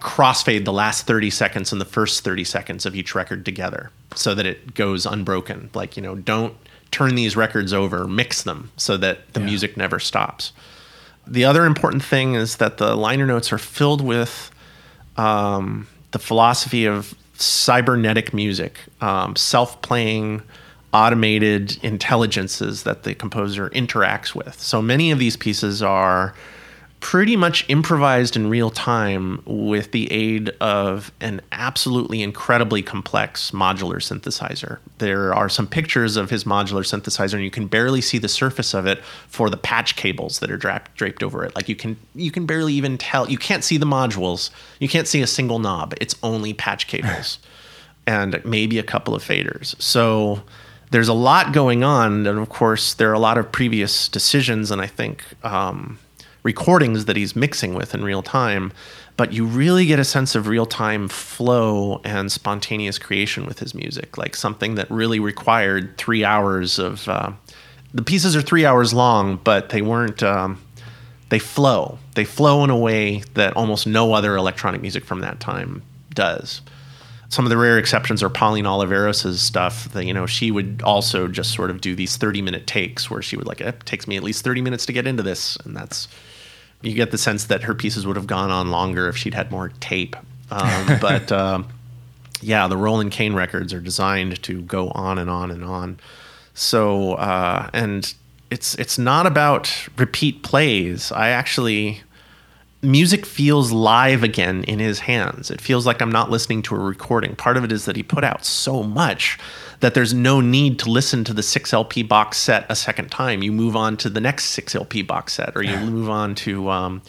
S3: crossfade the last 30 seconds and the first 30 seconds of each record together so that it goes unbroken. Like, you know, don't turn these records over, mix them so that the
S2: Yeah.
S3: music never stops. The other important thing is that the liner notes are filled with um, the philosophy of cybernetic music, um, self playing, automated intelligences that the composer interacts with. So many of these pieces are pretty much improvised in real time with the aid of an absolutely incredibly complex modular synthesizer. There are some pictures of his modular synthesizer and you can barely see the surface of it for the patch cables that are draped, draped over it. Like you can you can barely even tell you can't see the modules. You can't see a single knob. It's only patch cables and maybe a couple of faders. So there's a lot going on, and of course there are a lot of previous decisions, and I think um, recordings that he's mixing with in real time. But you really get a sense of real time flow and spontaneous creation with his music, like something that really required three hours of. Uh, the pieces are three hours long, but they weren't. Um, they flow. They flow in a way that almost no other electronic music from that time does some of the rare exceptions are Pauline Oliveros' stuff. That you know, she would also just sort of do these thirty-minute takes where she would like, it takes me at least thirty minutes to get into this, and that's you get the sense that her pieces would have gone on longer if she'd had more tape. Um, but um, yeah, the Roland Kayn records are designed to go on and on and on. So uh, and it's it's not about repeat plays. I actually music feels live again in his hands. It feels like I'm not listening to a recording. Part of it is that he put out so much that there's no need to listen to the 6 LP box set a second time. You move on to the next 6 LP box set, or you move on to. Um,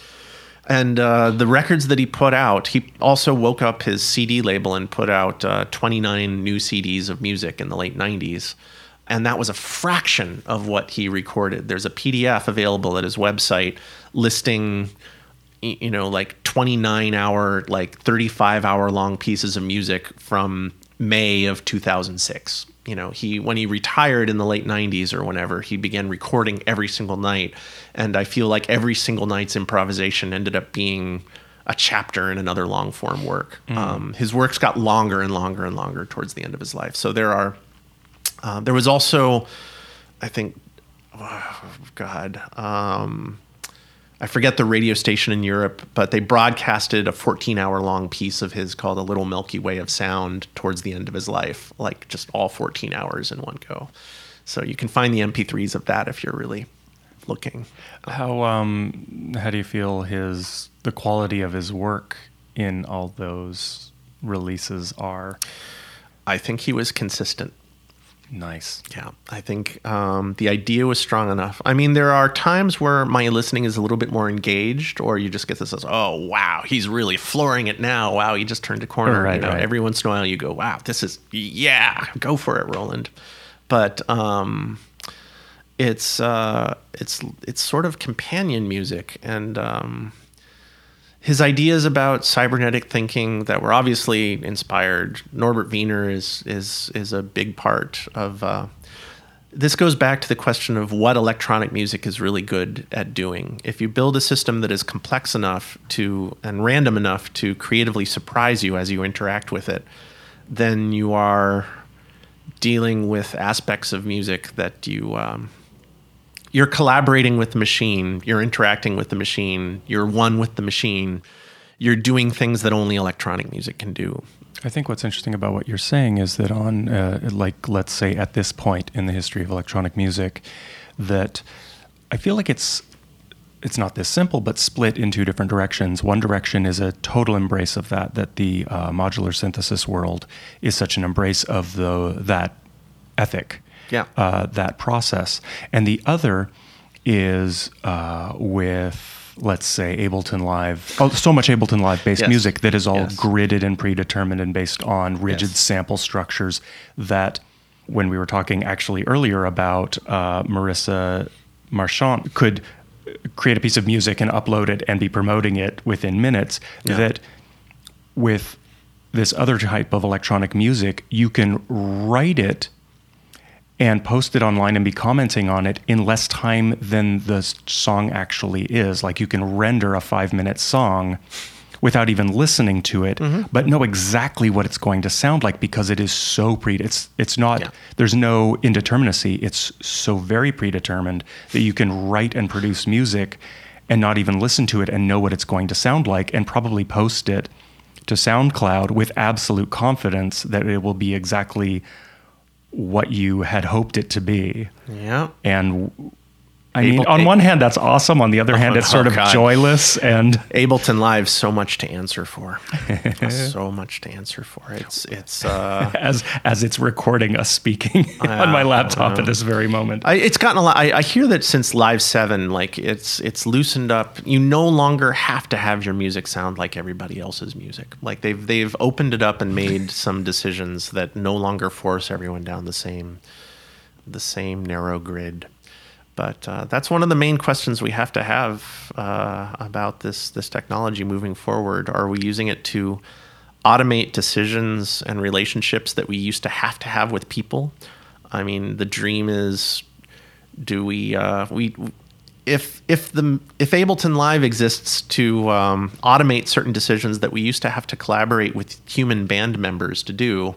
S3: and uh, the records that he put out, he also woke up his CD label and put out uh, 29 new CDs of music in the late 90s. And that was a fraction of what he recorded. There's a PDF available at his website listing you know like 29 hour like 35 hour long pieces of music from may of 2006 you know he when he retired in the late 90s or whenever he began recording every single night. And i feel like every single night's improvisation ended up being a chapter in another long form work. Um, his works got longer and longer and longer towards the end of his life. So there are uh, there was also i think oh, god um, I forget the radio station in Europe, but they broadcasted a 14 hour long piece of his called A Little Milky Way of Sound towards the end of his life, like just all 14 hours in one go. So you can find the MP3s of that if you're really looking.
S2: How um how do you feel his the quality of his work in all those releases are?
S3: I think he was consistent.
S2: Nice.
S3: Yeah, I think um, the idea was strong enough. I mean, there are times where my listening is a little bit more engaged, or you just get this as, oh, wow, he's really flooring it now. Wow, he just turned a corner.
S2: Right,
S3: you know,
S2: right.
S3: Every once in a while you go, wow, this is, yeah, go for it, Roland. But um, it's, uh, it's, it's sort of companion music. And, um, his ideas about cybernetic thinking that were obviously inspired. Norbert Wiener is is is a big part of. Uh, this goes back to the question of what electronic music is really good at doing. If you build a system that is complex enough to and random enough to creatively surprise you as you interact with it, then you are dealing with aspects of music that you um, you're collaborating with the machine, you're interacting with the machine, you're one with the machine, you're doing things that only electronic music can do.
S2: I think what's interesting about what you're saying is that on, uh, like, let's say at this point in the history of electronic music, that I feel like it's it's not this simple, but split in two different directions. One direction is a total embrace of that, that the uh, modular synthesis world is such an embrace of the that ethic,
S3: Yeah.
S2: uh, that process, and the other is uh, with let's say Ableton Live. Oh, so much Ableton Live based
S3: Yes.
S2: music that is all
S3: Yes.
S2: gridded and predetermined and based on rigid
S3: Yes.
S2: sample structures that when we were talking actually earlier about uh, Marissa Marchant could create a piece of music and upload it and be promoting it within minutes
S3: Yeah.
S2: that with this other type of electronic music you can write it and post it online and be commenting on it in less time than the song actually is. Like you can render a five minute song without even listening to it,
S3: Mm-hmm.
S2: but know exactly what it's going to sound like because it is so pre. It's it's not.
S3: Yeah.
S2: There's no indeterminacy. It's so very predetermined that you can write and produce music and not even listen to it and know what it's going to sound like and probably post it to SoundCloud with absolute confidence that it will be exactly what you had hoped it to be.
S3: Yeah.
S2: And I mean, on one hand, that's awesome. On the other hand, it's sort
S3: oh,
S2: of
S3: God.
S2: joyless and
S3: Ableton Live, so much to answer for. so much to answer for. It's it's uh,
S2: as as it's recording us speaking on my laptop at this very moment.
S3: I, it's gotten a lot. I, I hear that since Live Seven, like it's it's loosened up. You no longer have to have your music sound like everybody else's music. Like they've they've opened it up and made some decisions that no longer force everyone down the same the same narrow grid. But uh, that's one of the main questions we have to have uh, about this this technology moving forward. Are we using it to automate decisions and relationships that we used to have to have with people? I mean, the dream is do we uh, we if if the if Ableton Live exists to um, automate certain decisions that we used to have to collaborate with human band members to do,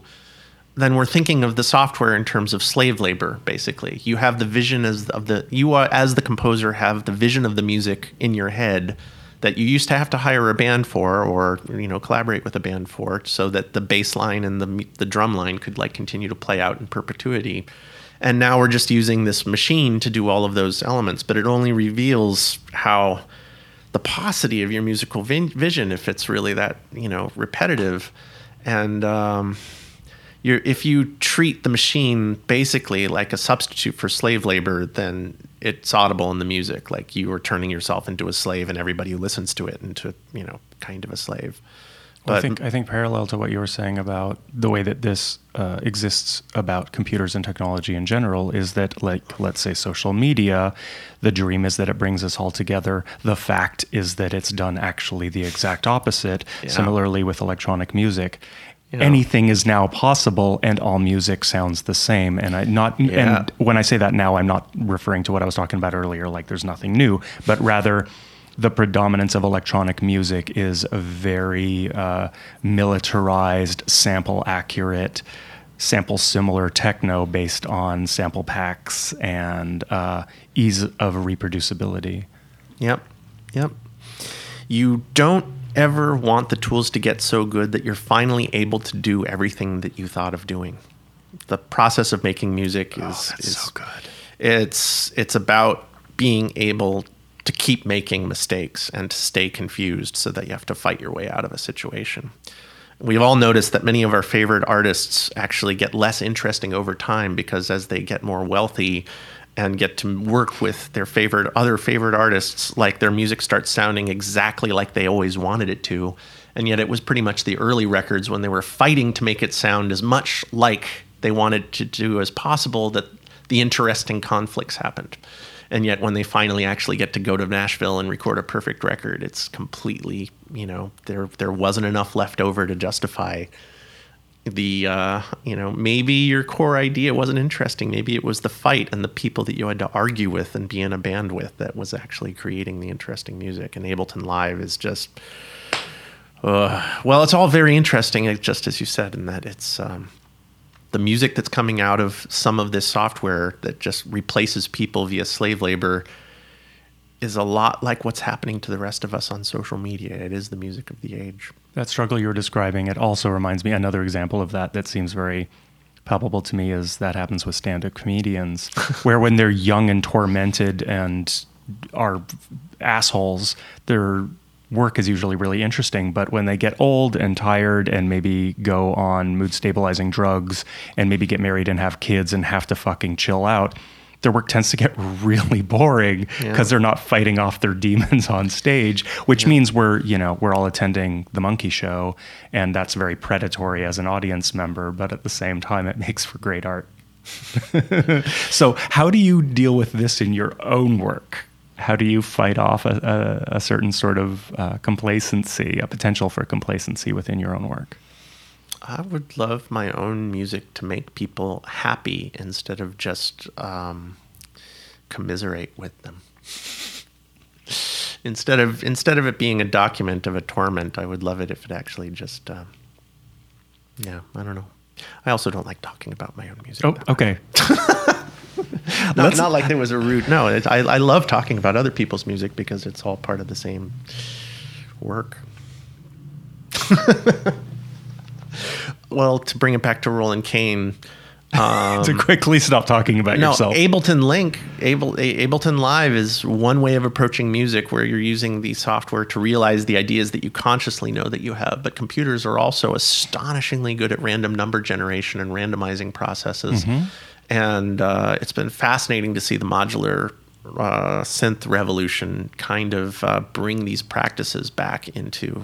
S3: then we're thinking of the software in terms of slave labor. Basically, you have the vision as of the you are, as the composer have the vision of the music in your head that you used to have to hire a band for or you know collaborate with a band for so that the bass line and the the drum line could like continue to play out in perpetuity and now we're just using this machine to do all of those elements but it only reveals how the paucity of your musical vin- vision if it's really that you know repetitive and um, you're, if you treat the machine basically like a substitute for slave labor, then it's audible in the music. Like you are turning yourself into a slave, and everybody who listens to it into you know kind of a slave.
S2: Well, I think I think parallel to what you were saying about the way that this uh, exists about computers and technology in general is that, like, let's say social media, the dream is that it brings us all together. The fact is that it's done actually the exact opposite.
S3: Yeah.
S2: Similarly with electronic music.
S3: You know.
S2: Anything is now possible, and all music sounds the same. And I not
S3: Yeah.
S2: and when I say that now, I'm not referring to what I was talking about earlier, like there's nothing new, but rather the predominance of electronic music is a very uh, militarized, sample accurate, sample similar techno based on sample packs and uh, ease of reproducibility.
S3: Yep. Yep. You don't ever want the tools to get so good that you're finally able to do everything that you thought of doing. The process of making music oh, is, is
S2: good.
S3: It's it's about being able to keep making mistakes and to stay confused so that you have to fight your way out of a situation. We've all noticed that many of our favorite artists actually get less interesting over time because as they get more wealthy and get to work with their favorite other favorite artists, like their music starts sounding exactly like they always wanted it to. And yet it was pretty much the early records when they were fighting to make it sound as much like they wanted to do as possible that the interesting conflicts happened. And yet, when they finally actually get to go to Nashville and record a perfect record, it's completely, you know, there there wasn't enough left over to justify the, uh, you know, maybe your core idea wasn't interesting. Maybe it was the fight and the people that you had to argue with and be in a band with that was actually creating the interesting music. And Ableton Live is just, uh, well, it's all very interesting, just as you said, in that it's. Um, the music that's coming out of some of this software that just replaces people via slave labor is a lot like what's happening to the rest of us on social media. It is the music of the age.
S2: That struggle you're describing, it also reminds me another example of that that seems very palpable to me is that happens with stand-up comedians, where when they're young and tormented and are assholes, their work is usually really interesting. But when they get old and tired and maybe go on mood stabilizing drugs and maybe get married and have kids and have to fucking chill out, their work tends to get really boring because
S3: Yeah.
S2: they're not fighting off their demons on stage, which means we're, you know, we're all attending the monkey show and that's very predatory as an audience member, but at the same time it makes for great art. so, how do you deal with this in your own work? How do you fight off a, a, a certain sort of uh, complacency, a potential for complacency within your own work?
S3: I would love my own music to make people happy instead of just um, commiserate with them. instead of instead of it being a document of a torment, I would love it if it actually just. Uh, yeah, I don't know. I also don't like talking about my own music.
S2: Oh, okay.
S3: not, not like there was a root. No, I, I love talking about other people's music because it's all part of the same work. Well, to bring it back to Roland Kayn,
S2: to quickly stop talking about
S3: Um, no,
S2: yourself.
S3: Ableton Link, Able, A- Ableton Live is one way of approaching music where you're using the software to realize the ideas that you consciously know that you have. But computers are also astonishingly good at random number generation and randomizing processes. And uh, it's been fascinating to see the modular uh, synth revolution kind of uh, bring these practices back into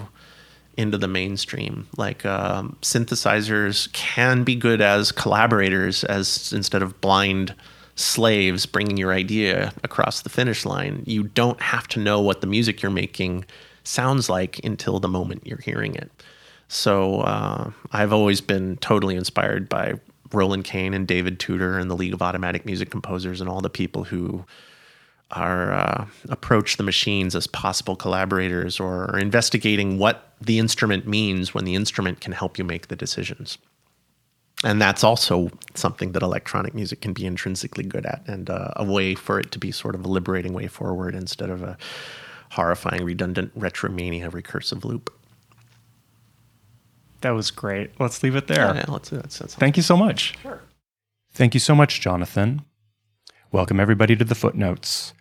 S3: into the mainstream. Like um, synthesizers can be good as collaborators, as instead of blind slaves bringing your idea across the finish line. You don't have to know what the music you're making sounds like until the moment you're hearing it. So uh, I've always been totally inspired by Roland Kayn and David Tudor and the League of Automatic Music Composers and all the people who are uh, approach the machines as possible collaborators or investigating what the instrument means when the instrument can help you make the decisions. And that's also something that electronic music can be intrinsically good at, and uh, a way for it to be sort of a liberating way forward instead of a horrifying, redundant retromania recursive loop.
S2: that was great. Let's leave it there.
S3: Yeah, let's, that's, that's
S2: Thank you so much.
S3: Sure.
S2: Thank you so much, Jonathan. Welcome everybody to the footnotes.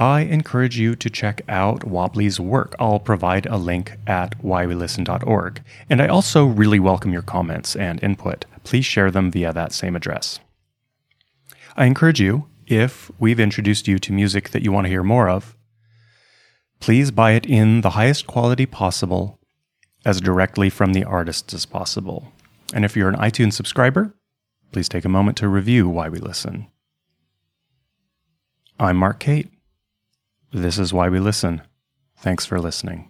S2: I encourage you to check out Wobbly's work. I'll provide a link at whywelisten.org. And I also really welcome your comments and input. Please share them via that same address. I encourage you, if we've introduced you to music that you want to hear more of, please buy it in the highest quality possible, as directly from the artist as possible. And if you're an iTunes subscriber, please take a moment to review Why We Listen. I'm Marc Kate. This is Why We Listen. Thanks for listening.